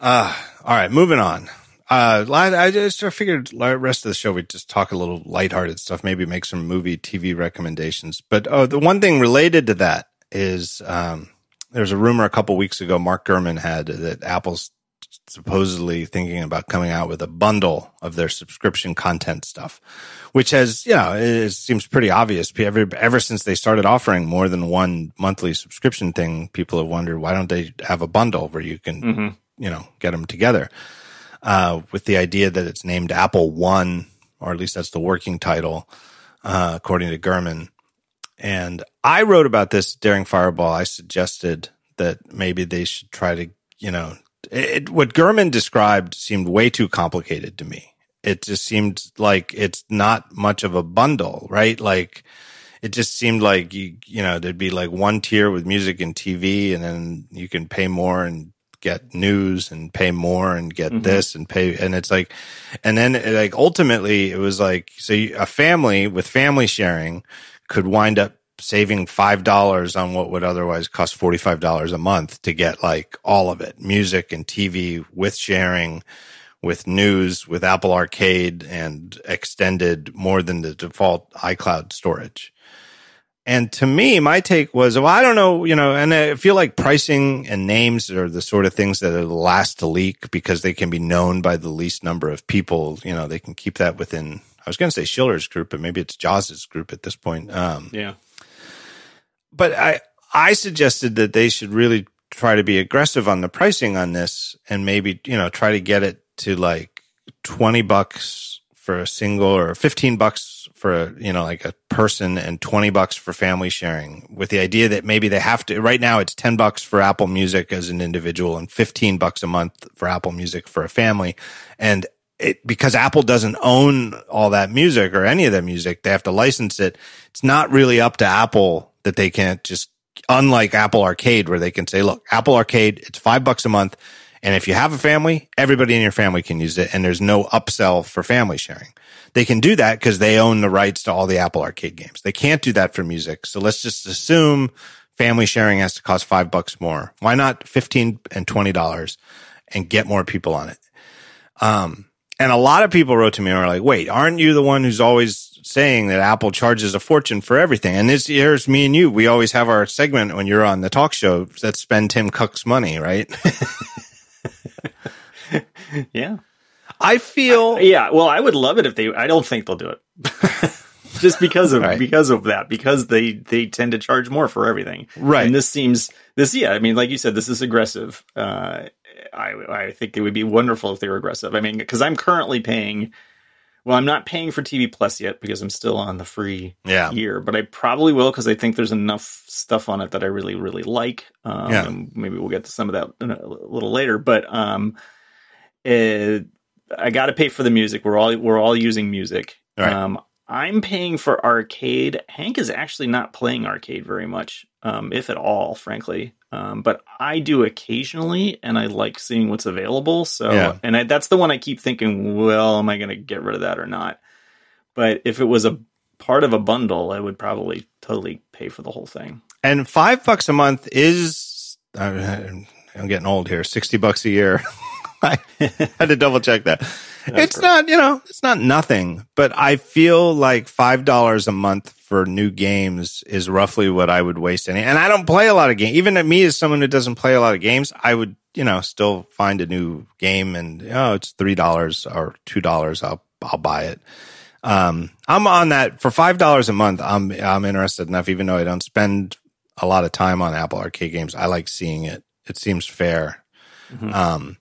Uh, all right, moving on. Uh, I just I figured the rest of the show we'd just talk a little lighthearted stuff, maybe make some movie, TV recommendations. But oh, the one thing related to that is um, there's a rumor a couple weeks ago Mark Gurman had that Apple's supposedly thinking about coming out with a bundle of their subscription content stuff, which has, you know, it seems pretty obvious. Ever, ever since they started offering more than one monthly subscription thing, people have wondered why don't they have a bundle where you can, mm-hmm. you know, get them together uh, with the idea that it's named Apple One, or at least that's the working title, uh, according to Gurman. And I wrote about this Daring Fireball. I suggested that maybe they should try to, you know, it, what Gurman described seemed way too complicated to me. It just seemed like it's not much of a bundle, right? Like it just seemed like you, you know, there'd be like one tier with music and TV and then you can pay more and get news and pay more and get mm-hmm. this and pay and it's like and then like ultimately it was like so you, a family with family sharing could wind up saving five dollars on what would otherwise cost forty five dollars a month to get like all of it music and TV with sharing with news with Apple Arcade and extended more than the default iCloud storage. And to me, my take was, well, I don't know, you know, and I feel like pricing and names are the sort of things that are the last to leak because they can be known by the least number of people. You know, they can keep that within, I was going to say Schiller's group, but maybe it's Joz's group at this point. Um, yeah. But I, I suggested that they should really try to be aggressive on the pricing on this and maybe, you know, try to get it to like 20 bucks for a single or 15 bucks for a, you know, like a person and 20 bucks for family sharing with the idea that maybe they have to, right now it's 10 bucks for Apple Music as an individual and 15 bucks a month for Apple Music for a family. And it, because Apple doesn't own all that music or any of that music, they have to license it. It's not really up to Apple that they can't just, unlike Apple Arcade where they can say, look, Apple Arcade, it's five bucks a month. And if you have a family, everybody in your family can use it and there's no upsell for family sharing. They can do that because they own the rights to all the Apple Arcade games. They can't do that for music. So let's just assume family sharing has to cost five bucks more. Why not 15 and $20 and get more people on it? Um, and a lot of people wrote to me and were like, wait, aren't you the one who's always saying that Apple charges a fortune for everything? And this here's me and you. We always have our segment when you're on the talk show that spend Tim Cook's money, right? yeah. I feel I, yeah. Well, I would love it if they. I don't think they'll do it. Just because of right. because of that, because they they tend to charge more for everything, right? And this seems this, yeah. I mean, like you said, this is aggressive. Uh, I I think it would be wonderful if they were aggressive. I mean, because I'm currently paying well, I'm not paying for TV Plus yet because I'm still on the free yeah. year, but I probably will because I think there's enough stuff on it that I really, really like. Um, Yeah. maybe we'll get to some of that a little later, but um, it, I got to pay for the music. We're all we're all using music. Right. Um, I'm paying for arcade. Hank is actually not playing arcade very much, um, if at all, frankly. Um, but I do occasionally, and I like seeing what's available. So, Yeah. and I, that's the one I keep thinking, well, am I going to get rid of that or not? But if it was a part of a bundle, I would probably totally pay for the whole thing. And five bucks a month is, I'm I'm getting old here, 60 bucks a year. I had to double check that. it's not, you know, it's not nothing, but I feel like $5 a month for new games is roughly what I would waste any. And I don't play a lot of games. Even at me as someone who doesn't play a lot of games, I would, you know, still find a new game and, oh, it's $3 or $2. I'll, I'll buy it. Um, I'm on that for $5 a month. I'm, I'm interested enough, even though I don't spend a lot of time on Apple arcade games. I like seeing it. It seems fair. Um,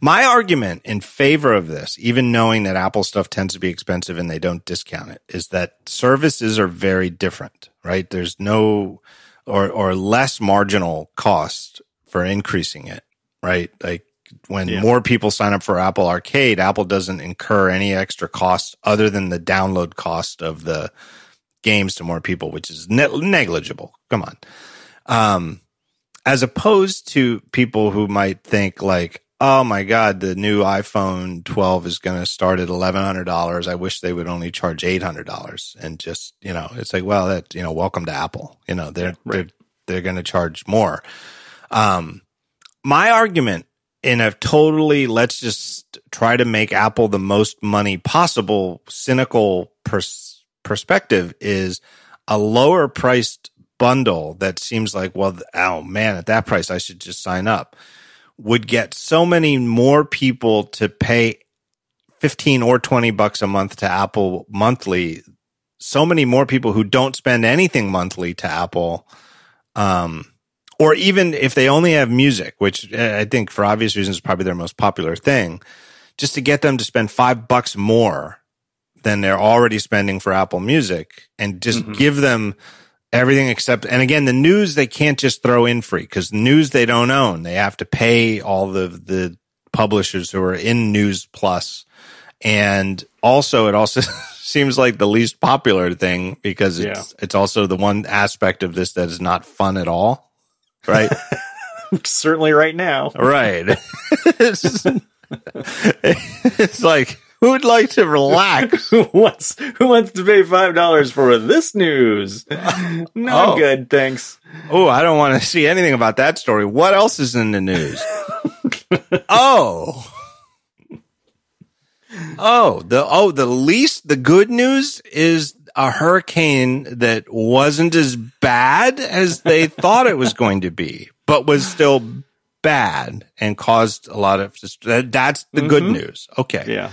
my argument in favor of this, even knowing that Apple stuff tends to be expensive and they don't discount it, is that services are very different, right? There's no or or less marginal cost for increasing it, right? Like when Yeah. more people sign up for Apple Arcade, Apple doesn't incur any extra cost other than the download cost of the games to more people, which is ne- negligible. Come on. Um, as opposed to people who might think like, oh my God, the new iPhone 12 is going to start at $1,100. I wish they would only charge $800 and just, you know, it's like, well, that, you know, welcome to Apple. You know, they're, they're, they're going to charge more. Um, my argument in a totally, let's just try to make Apple the most money possible, cynical pers- perspective is a lower priced bundle that seems like, well, oh man, at that price, I should just sign up would get so many more people to pay 15 or 20 bucks a month to Apple monthly. So many more people who don't spend anything monthly to Apple. Um, or even if they only have music, which uh, I think for obvious reasons is probably their most popular thing, just to get them to spend five bucks more than they're already spending for Apple Music and just Mhm. give them everything except, and again, the news they can't just throw in free because news they don't own. They have to pay all the, the publishers who are in News Plus. And also, it also seems like the least popular thing because it's, it's also the one aspect of this that is not fun at all. Right. Certainly, right now. Right. it's, it's like, who would like to relax? who wants who wants to pay five dollars for this news? No Oh. good, thanks. Oh, I don't want to see anything about that story. What else is in the news? oh. Oh, the oh, the least the good news is a hurricane that wasn't as bad as they thought it was going to be, but was still bad and caused a lot of that's the good Mhm. news. Okay. Yeah.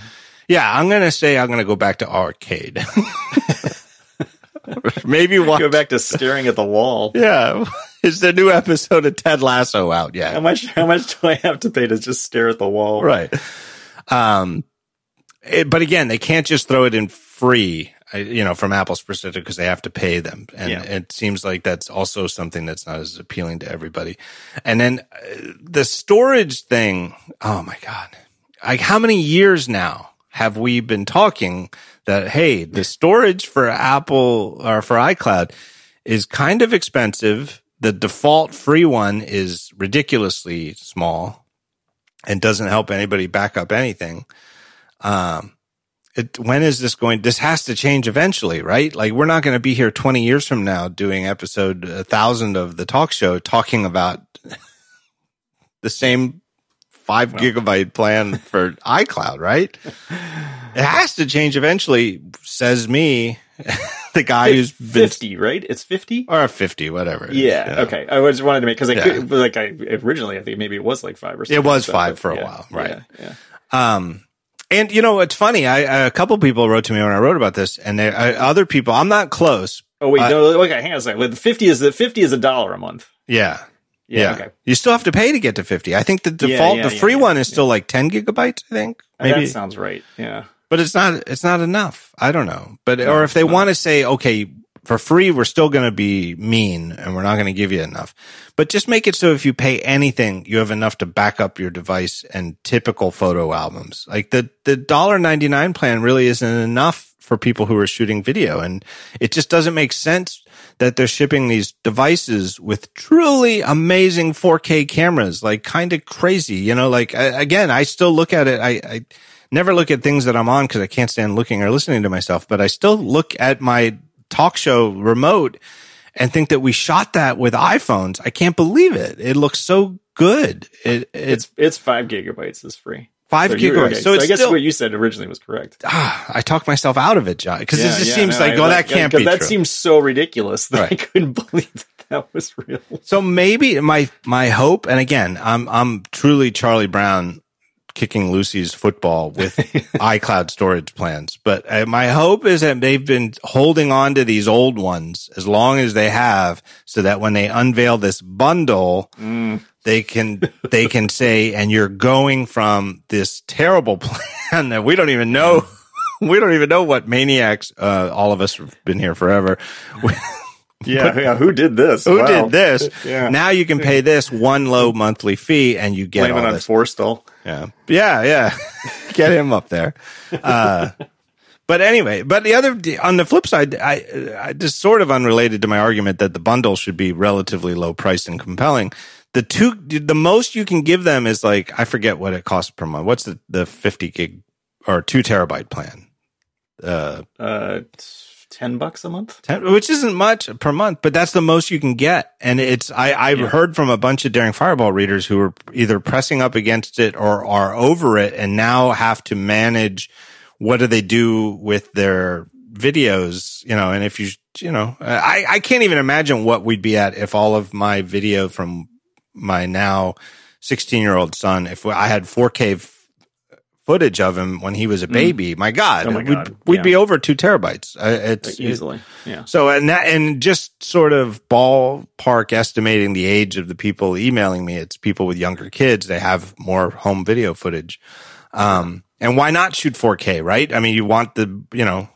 Yeah, I'm going to say I'm going to go back to arcade. Maybe watch Go back to staring at the wall. Yeah. Is the new episode of Ted Lasso out How yet? much how much do I have to pay to just stare at the wall? Right. Um, it- but again, they can't just throw it in free, uh, you know, from Apple's perspective because they have to pay them. And Yeah. it seems like that's also something that's not as appealing to everybody. And then uh, the storage thing. Oh my God. Like how many years now have we been talking that, hey, the storage for Apple or for iCloud is kind of expensive. The default free one is ridiculously small and doesn't help anybody back up anything. Um, it, when is this going? This has to change eventually, right? Like we're not going to be here 20 years from now doing episode a thousand of the talk show talking about the same five gigabyte plan for iCloud, right? It has to change eventually, says me, the guy who's been, fifty, right? It's fifty. or 50, whatever. Yeah. you know. Okay. I just wanted to make because I Yeah. could like I originally I think maybe it was like five or something. It was five for a yeah, while, right. Yeah. yeah. Um, and you know, it's funny. I, a couple people wrote to me when I wrote about this, and they, I, other people. I'm not close. Oh wait, Uh, no. Okay, hang on a second. The fifty is the fifty is a dollar a month. Yeah, Yeah. yeah. Okay. You still have to pay to get to 50. I think the default, yeah, the free yeah, one is still like 10 gigabytes. I think maybe. That sounds right. Yeah. but it's not it's not enough. I don't know. But no, or if they want to say, okay, for free, we're still going to be mean and we're not going to give you enough. But just make it so if you pay anything, you have enough to back up your device and typical photo albums. Like the the dollar ninety nine plan really isn't enough for people who are shooting video, and it just doesn't make sense that they're shipping these devices with truly amazing 4K cameras, like kind of crazy. You know, like again, I still look at it. I, I never look at things that I'm on because I can't stand looking or listening to myself, but I still look at my talk show remote and think that we shot that with iPhones. I can't believe it. It looks so good. It, it's it's five gigabytes is free. Five so gigabytes. So, so I guess still, what you said originally was correct. Ah, I talked myself out of it, John, because yeah, it just yeah, seems no, like, I, well, that can't be That true. seems so ridiculous that right. I couldn't believe that, that was real. So maybe my my hope, and again, I'm I'm truly Charlie Brown kicking Lucy's football with iCloud storage plans. But uh, my hope is that they've been holding on to these old ones as long as they have so that when they unveil this bundle, mm. They can, they can say, and you're going from this terrible plan that we don't even know. we don't even know what maniacs, uh, all of us have been here forever. Yeah, yeah. Who did this? Who wow. did this? yeah. Now you can pay this one low monthly fee, and you get Blame all it on this. Forstall. Yeah, yeah, yeah. get him up there. Uh, but anyway, but the other on the flip side, I, I just sort of unrelated to my argument that the bundle should be relatively low priced and compelling. The two, the most you can give them is like I forget what it costs per month. What's the the fifty gig or two terabyte plan? Uh, uh 10 bucks a month 10, which isn't much per month but that's the most you can get and it's i i've yeah. heard from a bunch of daring fireball readers who are either pressing up against it or are over it and now have to manage what do they do with their videos you know and if you you know i i can't even imagine what we'd be at if all of my video from my now 16 year old son if i had 4k footage of him when he was a mm. baby. Mm. My God, oh my God. we'd, we'd yeah. be over two terabytes. It's easily, yeah. So and that, and just sort of ballpark estimating the age of the people emailing me. It's people with younger kids. They have more home video footage. Um, and why not shoot 4K? Right? I mean, you want the you know.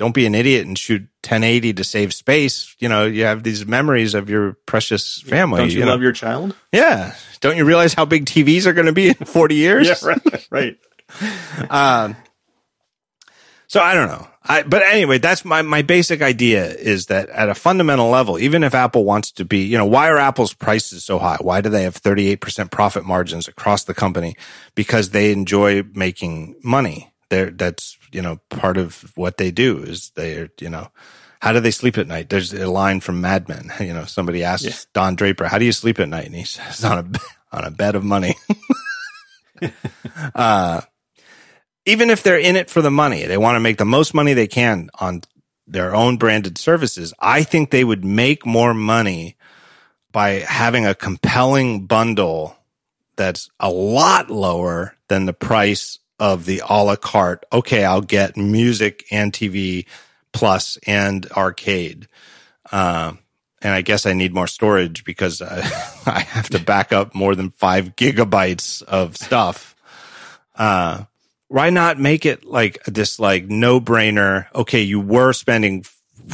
Don't be an idiot and shoot 1080 to save space. You know, you have these memories of your precious family. Don't you, you love know? your child? Yeah. Don't you realize how big TVs are going to be in 40 years? yeah, right. right. um, so I don't know. I, but anyway, that's my, my basic idea is that at a fundamental level, even if Apple wants to be, you know, why are Apple's prices so high? Why do they have 38% profit margins across the company? Because they enjoy making money. They're, that's, you know, part of what they do is they're, you know, how do they sleep at night? There's a line from Mad Men. You know, somebody asks yeah. Don Draper, how do you sleep at night? And he says, on a, on a bed of money. uh, even if they're in it for the money, they want to make the most money they can on their own branded services. I think they would make more money by having a compelling bundle that's a lot lower than the price of the a la carte. Okay, I'll get music and TV plus and arcade. Uh, and I guess I need more storage because I, I have to back up more than five gigabytes of stuff. Uh, why not make it like this, like no brainer? Okay, you were spending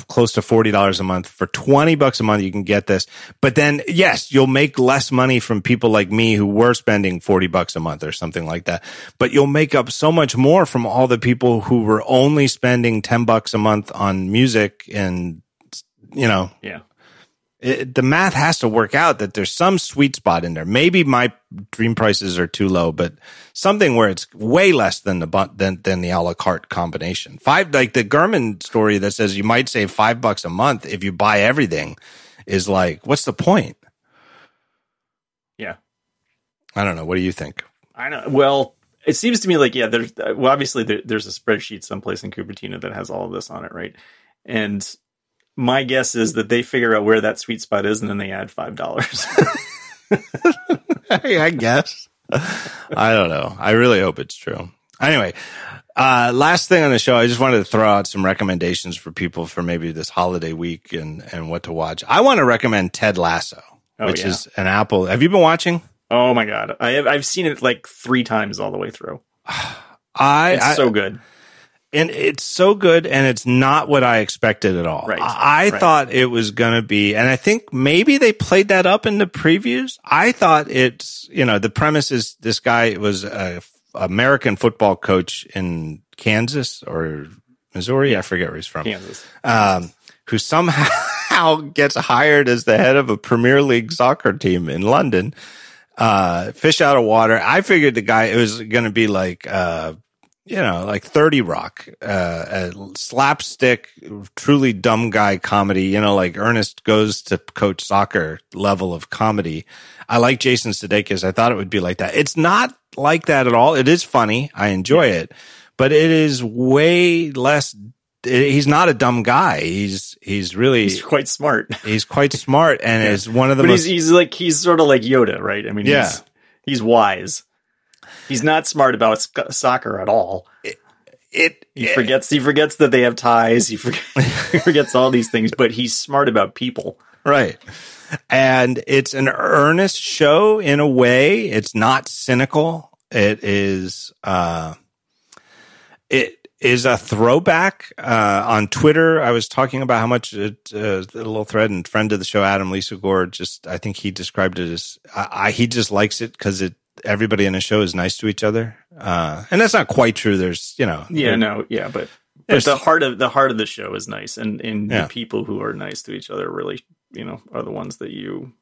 close to $40 a month for 20 bucks a month. You can get this, but then yes, you'll make less money from people like me who were spending 40 bucks a month or something like that. But you'll make up so much more from all the people who were only spending 10 bucks a month on music and, you know, yeah it, the math has to work out that there's some sweet spot in there. Maybe my dream prices are too low, but something where it's way less than the than than the a la carte combination. Five like the Gurman story that says you might save five bucks a month if you buy everything is like, what's the point? Yeah, I don't know. What do you think? I know. Well, it seems to me like yeah. There's well, obviously there, there's a spreadsheet someplace in Cupertino that has all of this on it, right? And my guess is that they figure out where that sweet spot is and then they add five dollars. I guess. I don't know. I really hope it's true. Anyway, uh, last thing on the show, I just wanted to throw out some recommendations for people for maybe this holiday week and, and what to watch. I want to recommend Ted Lasso, oh, which yeah. is an Apple. Have you been watching? Oh my God. I have, I've seen it like three times all the way through. I it's I, so good. And it's so good and it's not what I expected at all. Right. I, I Right. thought it was going to be, and I think maybe they played that up in the previews. I thought it's, you know, the premise is this guy was a American football coach in Kansas or Missouri. I forget where he's from. Kansas. Um, who somehow gets hired as the head of a Premier League soccer team in London. Uh, fish out of water. I figured the guy, it was going to be like, uh, you know, like 30 Rock, uh, a slapstick, truly dumb guy comedy, you know, like Ernest goes to coach soccer level of comedy. I like Jason Sudeikis. I thought it would be like that. It's not like that at all. It is funny. I enjoy it, but it is way less. He's not a dumb guy. He's, he's really, He's quite smart. he's quite smart and is one of the but most, he's, he's like he's sort of like Yoda, right? I mean, Yeah. he's, he's wise. He's not smart about sc- soccer at all. it, He forgets he forgets that they have ties. He, forget, he forgets all these things, but he's smart about people. Right. And it's an earnest show in a way. It's not cynical. It is, uh, it is a throwback. Uh, on Twitter, I was talking about how much it, uh, a little thread and friend of the show, Adam Lisagor, just, I think he described it as, I, I he just likes it because it, everybody in the show is nice to each other. Uh, and that's not quite true. There's, you know, Yeah, no, yeah, but but the heart of the heart of the show is nice, and and Yeah. the people who are nice to each other really, you know, are the ones that you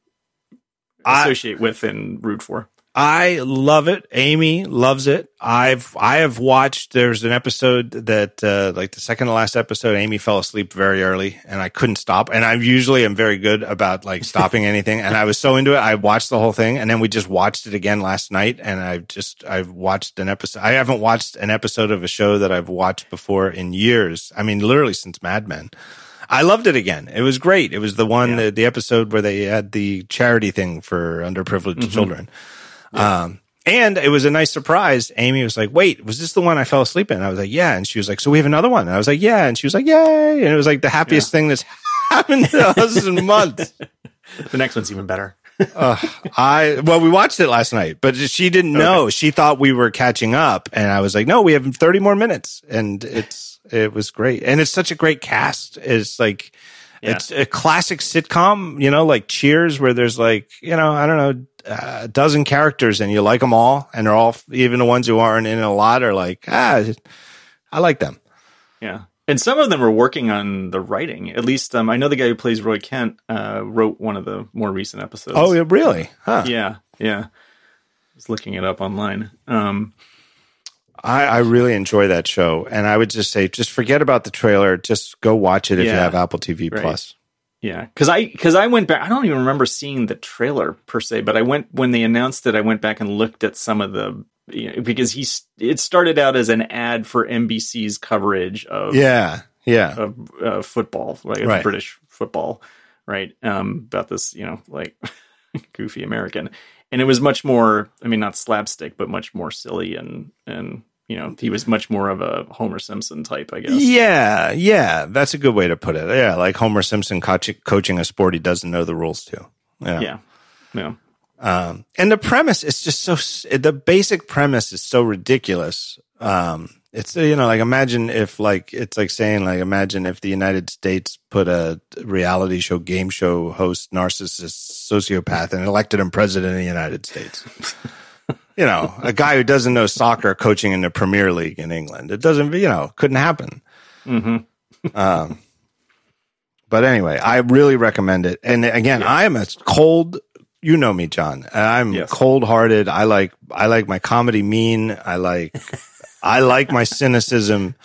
I- associate with and root for. I love it. Amy loves it. I've I have watched. There's an episode that uh, like the second to last episode. Amy fell asleep very early, and I couldn't stop. And I usually am very good about like stopping anything. And I was so into it, I watched the whole thing, and then we just watched it again last night. And I just I've watched an episode. I haven't watched an episode of a show that I've watched before in years. I mean, literally since Mad Men. I loved it again. It was great. It was the one, Yeah. the, the episode where they had the charity thing for underprivileged children. Um, and it was a nice surprise. Amy was like, wait, was this the one I fell asleep in? I was like, yeah. And she was like, so we have another one. And I was like, yeah. And she was like, yay. And it was like the happiest thing that's happened to us in months. The next one's even better. I, well, we watched it last night, but she didn't know. She thought we were catching up. And I was like, no, we have 30 more minutes. And it's, it was great. And it's such a great cast. It's like, Yeah. it's a classic sitcom, you know, like Cheers, where there's like, you know, I don't know, uh, a dozen characters and you like them all. And they're all, even the ones who aren't in a lot are like, ah, I like them. Yeah. And some of them are working on the writing. At least um, I know the guy who plays Roy Kent uh, wrote one of the more recent episodes. Oh, yeah, really? Huh. yeah, yeah. I was looking it up online. Um, I, I really enjoy that show. And I would just say, just forget about the trailer. Just go watch it if you have Apple TV Right. Plus. Yeah, because I because I went back. I don't even remember seeing the trailer per se, but I went when they announced it. I went back and looked at some of the you know, because he's it started out as an ad for NBC's coverage of Yeah. Yeah. of uh, football, like Right. British football, right? Um, about this, you know, like goofy American, and it was much more. I mean, not slapstick, but much more silly and and you know, he was much more of a Homer Simpson type, I guess. Yeah, yeah, that's a good way to put it. Yeah, like Homer Simpson coach- coaching a sport he doesn't know the rules to. Yeah. Yeah, yeah. Um, and the premise is just so, the basic premise is so ridiculous. Um, it's, you know, like imagine if like, it's like saying like, imagine if the United States put a reality show, game show host, narcissist, sociopath and elected him president of the United States. you know, a guy who doesn't know soccer coaching in the Premier League in England. It doesn't, you know, couldn't happen. hmm Um, but anyway, I really recommend it. And again, I am a cold. You know me, John. I'm Yes. cold hearted. I like I like my comedy mean. I like I like my cynicism.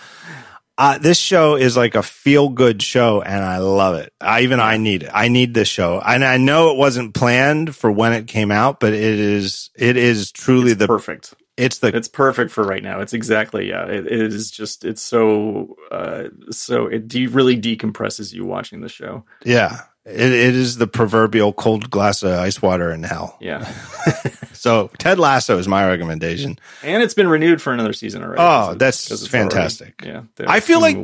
Uh, this show is like a feel good show, and I love it. I even I need it. I need this show, and I know it wasn't planned for when it came out, but it is it is truly the perfect. it's the It's perfect for right now. It's exactly yeah. It, it is just it's so uh so it de- really decompresses you watching the show. yeah. It, it is the proverbial cold glass of ice water in hell. Yeah, So Ted Lasso is my recommendation. and it's been renewed for another season already. Oh, that's it's already- fantastic. yeah, I feel like-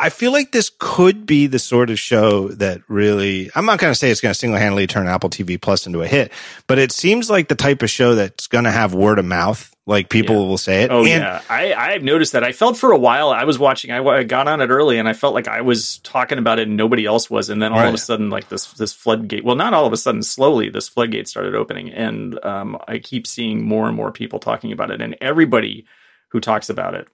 I feel like this could be the sort of show that really, I'm not going to say it's going to single handedly turn Apple TV Plus into a hit, but it seems like the type of show that's going to have word of mouth. Like people yeah. will say it. Oh and, yeah, I I've noticed that. I felt for a while I was watching. I, I, got on it early, and I felt like I was talking about it, and nobody else was. And then all right. of a sudden, like this this floodgate. Well, not all of a sudden. Slowly, this floodgate started opening, and um, I keep seeing more and more people talking about it, and everybody who talks about it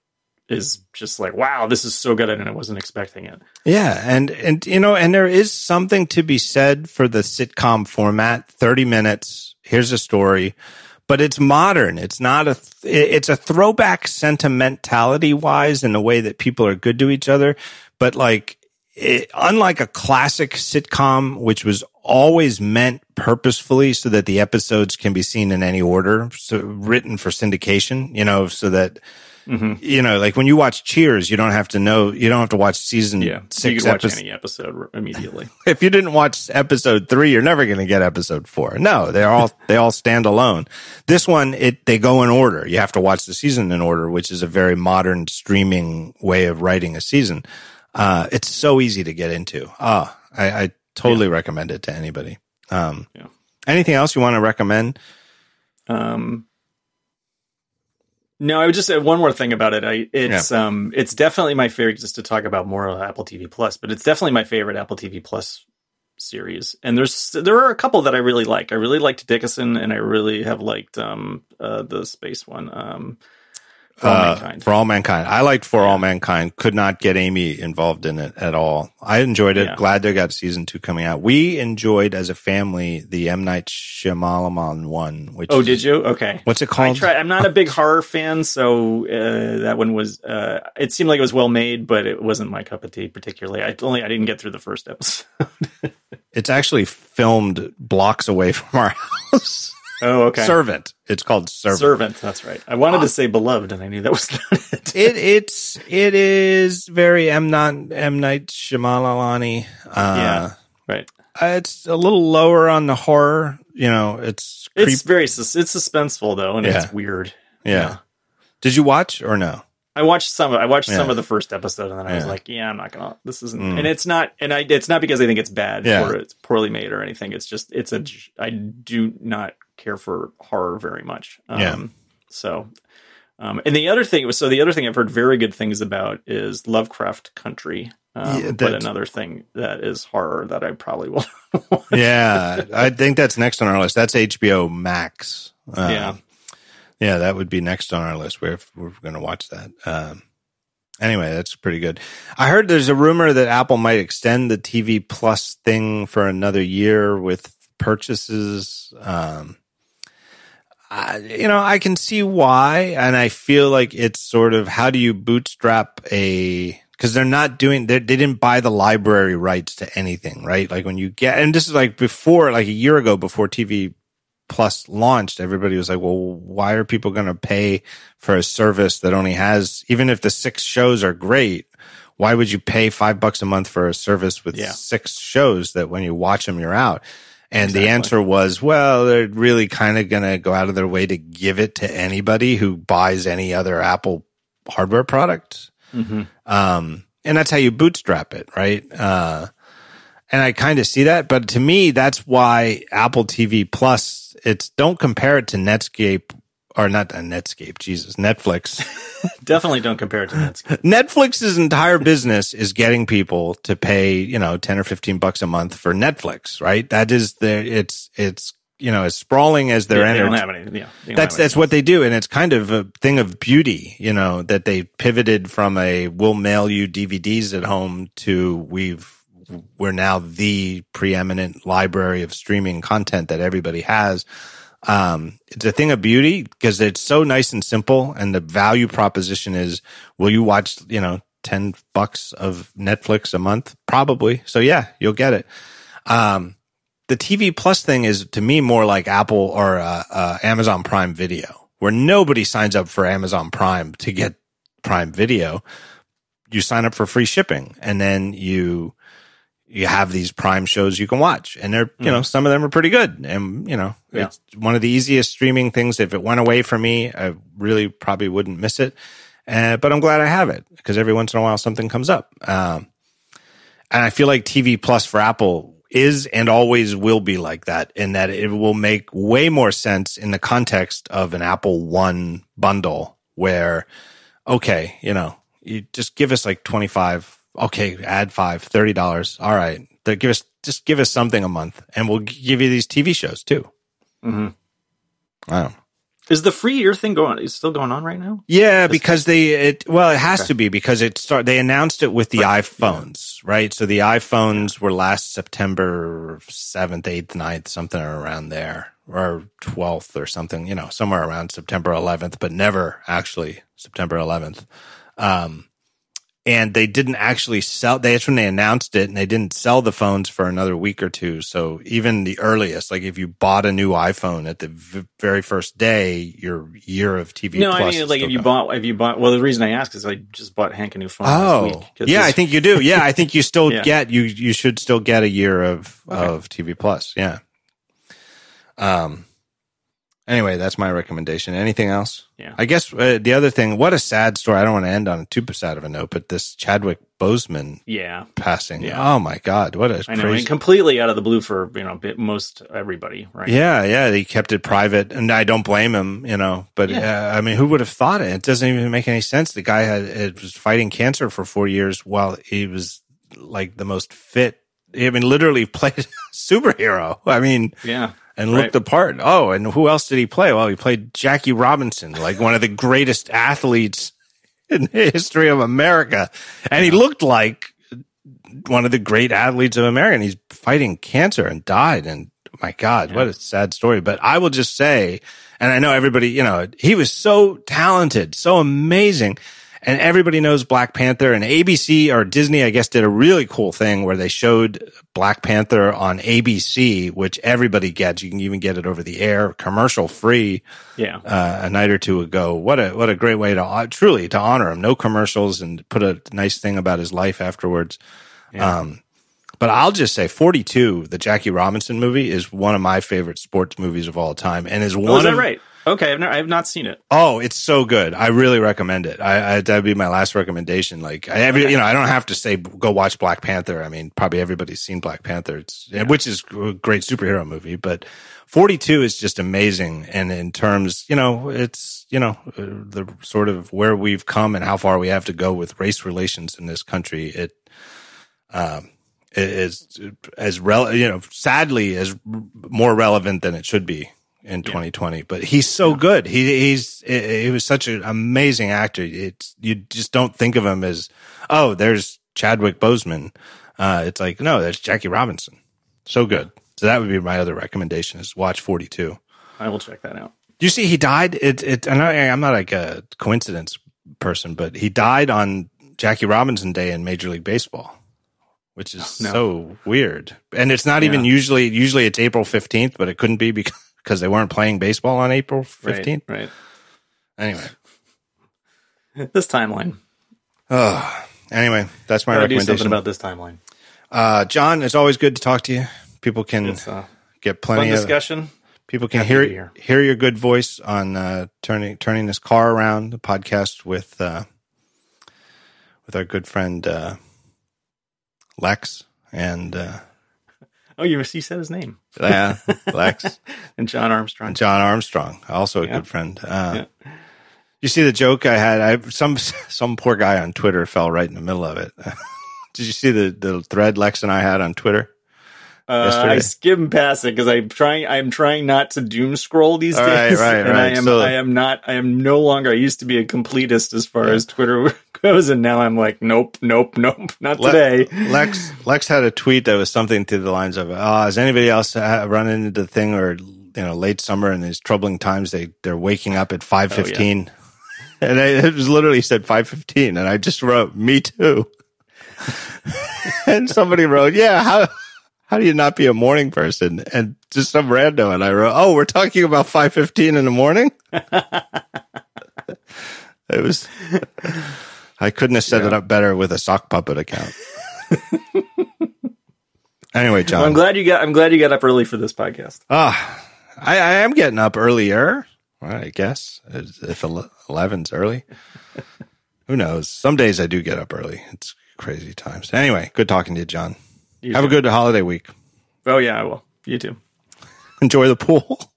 is just like, wow, this is so good, and I wasn't expecting it. Yeah, and and you know, and there is something to be said for the sitcom format. Thirty minutes. Here's a story but it's modern. It's not a, it's a throwback sentimentality wise in the way that people are good to each other. But like, it, unlike a classic sitcom, which was always meant purposefully so that the episodes can be seen in any order, so written for syndication, you know, so that Mm-hmm. You know, like when you watch Cheers, you don't have to know, you don't have to watch season yeah, six. You can watch any episode immediately. if you didn't watch episode three, you're never going to get episode four. No, they're all, they all stand alone. This one, it, they go in order. You have to watch the season in order, which is a very modern streaming way of writing a season. Uh, it's so easy to get into. Ah, oh, I, I, totally yeah. recommend it to anybody. Um, yeah. anything else you want to recommend? Um, no, I would just say one more thing about it. I it's yeah. um it's definitely my favorite just to talk about more of Apple TV Plus, but it's definitely my favorite Apple TV Plus series. And there's there are a couple that I really like. I really liked Dickinson and I really have liked um uh the space one. Um for all, uh, for all mankind. I liked For yeah. All Mankind. Could not get Amy involved in it at all. I enjoyed it. Yeah. Glad they got season two coming out. We enjoyed as a family the M Night Shyamalan one. Which oh, did you? Okay. What's it called? I am not a big horror fan, so uh, that one was. Uh, it seemed like it was well made, but it wasn't my cup of tea particularly. I only I didn't get through the first episode. it's actually filmed blocks away from our house. Oh, okay. Servant. It's called Servant. Servant. That's right. I wanted uh, to say beloved, and I knew that was not it. it it's it is very M not M Night Shyamalan. Uh, yeah. Right. Uh, it's a little lower on the horror. You know, it's creep- it's very it's suspenseful though, and yeah. it's weird. Yeah. yeah. Did you watch or no? I watched some. I watched yeah. some of the first episode, and then I was like, "Yeah, I'm not gonna. This isn't." Mm. And it's not. And I. It's not because I think it's bad yeah. or it's poorly made or anything. It's just. It's a. I do not care for horror very much. Um, yeah. So, um, and the other thing was so the other thing I've heard very good things about is Lovecraft Country. Um, yeah, but another thing that is horror that I probably will. yeah, I think that's next on our list. That's HBO Max. Uh, yeah, yeah, that would be next on our list. We're we're going to watch that. Um, anyway, that's pretty good. I heard there's a rumor that Apple might extend the TV Plus thing for another year with purchases. Um, I, you know, I can see why, and I feel like it's sort of how do you bootstrap a because they're not doing they didn't buy the library rights to anything, right? Like when you get and this is like before, like a year ago, before TV Plus launched, everybody was like, "Well, why are people going to pay for a service that only has even if the six shows are great?" Why would you pay five bucks a month for a service with yeah. six shows that when you watch them, you're out? And exactly. the answer was, well, they're really kind of going to go out of their way to give it to anybody who buys any other Apple hardware product. Mm-hmm. Um, and that's how you bootstrap it, right? Uh, and I kind of see that, but to me, that's why Apple TV Plus, it's don't compare it to Netscape or not a Netscape, Jesus, Netflix. Definitely don't compare it to Netscape. Netflix's entire business is getting people to pay, you know, 10 or 15 bucks a month for Netflix, right? That is the, it's, it's, you know, as sprawling as their yeah, energy. They don't have any, yeah, that's, that's what they do. And it's kind of a thing of beauty, you know, that they pivoted from a, we'll mail you DVDs at home to we've, we're now the preeminent library of streaming content that everybody has um, it's a thing of beauty because it's so nice and simple. And the value proposition is, will you watch, you know, 10 bucks of Netflix a month? Probably. So yeah, you'll get it. Um, the TV plus thing is to me more like Apple or uh, uh, Amazon Prime Video, where nobody signs up for Amazon Prime to get Prime Video. You sign up for free shipping and then you you have these prime shows you can watch and they're you mm. know some of them are pretty good and you know yeah. it's one of the easiest streaming things if it went away from me i really probably wouldn't miss it uh, but i'm glad i have it because every once in a while something comes up um, and i feel like tv plus for apple is and always will be like that in that it will make way more sense in the context of an Apple One bundle where, okay, you know, you just give us like 25. Okay. Add five, $30. All right. Give us, just give us something a month and we'll give you these TV shows too. Mm-hmm. I don't know. Is the free year thing going? Is still going on right now? Yeah, because they it well, it has okay. to be because it start. They announced it with the right. iPhones, right? So the iPhones were last September seventh, eighth, 9th, something around there, or twelfth, or something. You know, somewhere around September eleventh, but never actually September eleventh. Um, and they didn't actually sell. That's when they announced it, and they didn't sell the phones for another week or two. So even the earliest, like if you bought a new iPhone at the v- very first day, your year of TV. No, I mean like if you bought, if you bought. Well, the reason I ask is I just bought Hank a new phone. Oh, yeah, I think you do. Yeah, I think you still yeah. get you. You should still get a year of okay. of TV Plus. Yeah. Um. Anyway, that's my recommendation. Anything else? Yeah. I guess uh, the other thing, what a sad story. I don't want to end on a too sad of a note, but this Chadwick Boseman yeah. passing. Yeah. Oh my God. What a I know, crazy... completely out of the blue for, you know, most everybody, right? Yeah. Yeah. He kept it private and I don't blame him, you know, but yeah. uh, I mean, who would have thought it? It doesn't even make any sense. The guy had, it was fighting cancer for four years while he was like the most fit. I mean, literally played superhero. I mean, yeah and right. looked the part. Oh, and who else did he play? Well, he played Jackie Robinson, like one of the greatest athletes in the history of America. And he looked like one of the great athletes of America. And he's fighting cancer and died. And my God, yeah. what a sad story. But I will just say, and I know everybody, you know, he was so talented, so amazing and everybody knows Black Panther and ABC or Disney, I guess, did a really cool thing where they showed Black Panther on ABC, which everybody gets. You can even get it over the air, commercial free. Yeah. Uh, a night or two ago. What a, what a great way to uh, truly to honor him. No commercials and put a nice thing about his life afterwards. Yeah. Um, but I'll just say 42, the Jackie Robinson movie is one of my favorite sports movies of all time and is one oh, is of, right? Okay, I've, I've not seen it. Oh, it's so good. I really recommend it. I, I that'd be my last recommendation. Like, I, every, okay. you know, I don't have to say go watch Black Panther. I mean, probably everybody's seen Black Panther. It's yeah. which is a great superhero movie, but 42 is just amazing. And in terms, you know, it's you know uh, the sort of where we've come and how far we have to go with race relations in this country. It, um, is as rel you know sadly as more relevant than it should be in 2020, but he's so yeah. good. He he's he was such an amazing actor. It's you just don't think of him as oh, there's Chadwick Boseman. Uh, it's like no, that's Jackie Robinson. So good. So that would be my other recommendation is watch 42. I will check that out. You see he died? It it and I, I'm not like a coincidence person, but he died on Jackie Robinson Day in Major League Baseball which is no. so weird. And it's not yeah. even usually usually it's April 15th, but it couldn't be because because they weren't playing baseball on April 15th. Right. right. Anyway, this timeline. Oh, anyway, that's my recommendation. Do something about this timeline. Uh, John, it's always good to talk to you. People can uh, get plenty of discussion. People can hear hear your good voice on uh, turning turning this car around. The podcast with uh, with our good friend uh, Lex and uh, Oh, you he said his name. Yeah, Lex and John Armstrong. And John Armstrong, also a yeah. good friend. Uh, yeah. You see the joke I had? I some some poor guy on Twitter fell right in the middle of it. Did you see the the thread Lex and I had on Twitter? Uh, I skim past it because I'm trying. I'm trying not to doom scroll these All days. Right, right, and right. I am. So, I am not. I am no longer. I used to be a completist as far yeah. as Twitter goes, and now I'm like, nope, nope, nope, not Le- today. Lex Lex had a tweet that was something to the lines of, "Oh, has anybody else run into the thing or you know late summer in these troubling times? They they're waking up at five fifteen, oh, yeah. and I, it was literally said five fifteen, and I just wrote, "Me too." and somebody wrote, "Yeah, how." How do you not be a morning person? And just some random. And I wrote, oh, we're talking about 5.15 in the morning? it was, I couldn't have set yeah. it up better with a sock puppet account. anyway, John. Well, I'm glad you got, I'm glad you got up early for this podcast. Ah, I, I am getting up earlier. I guess if 11's early. Who knows? Some days I do get up early. It's crazy times. Anyway, good talking to you, John. You Have too. a good holiday week. Oh yeah, I will. You too. Enjoy the pool.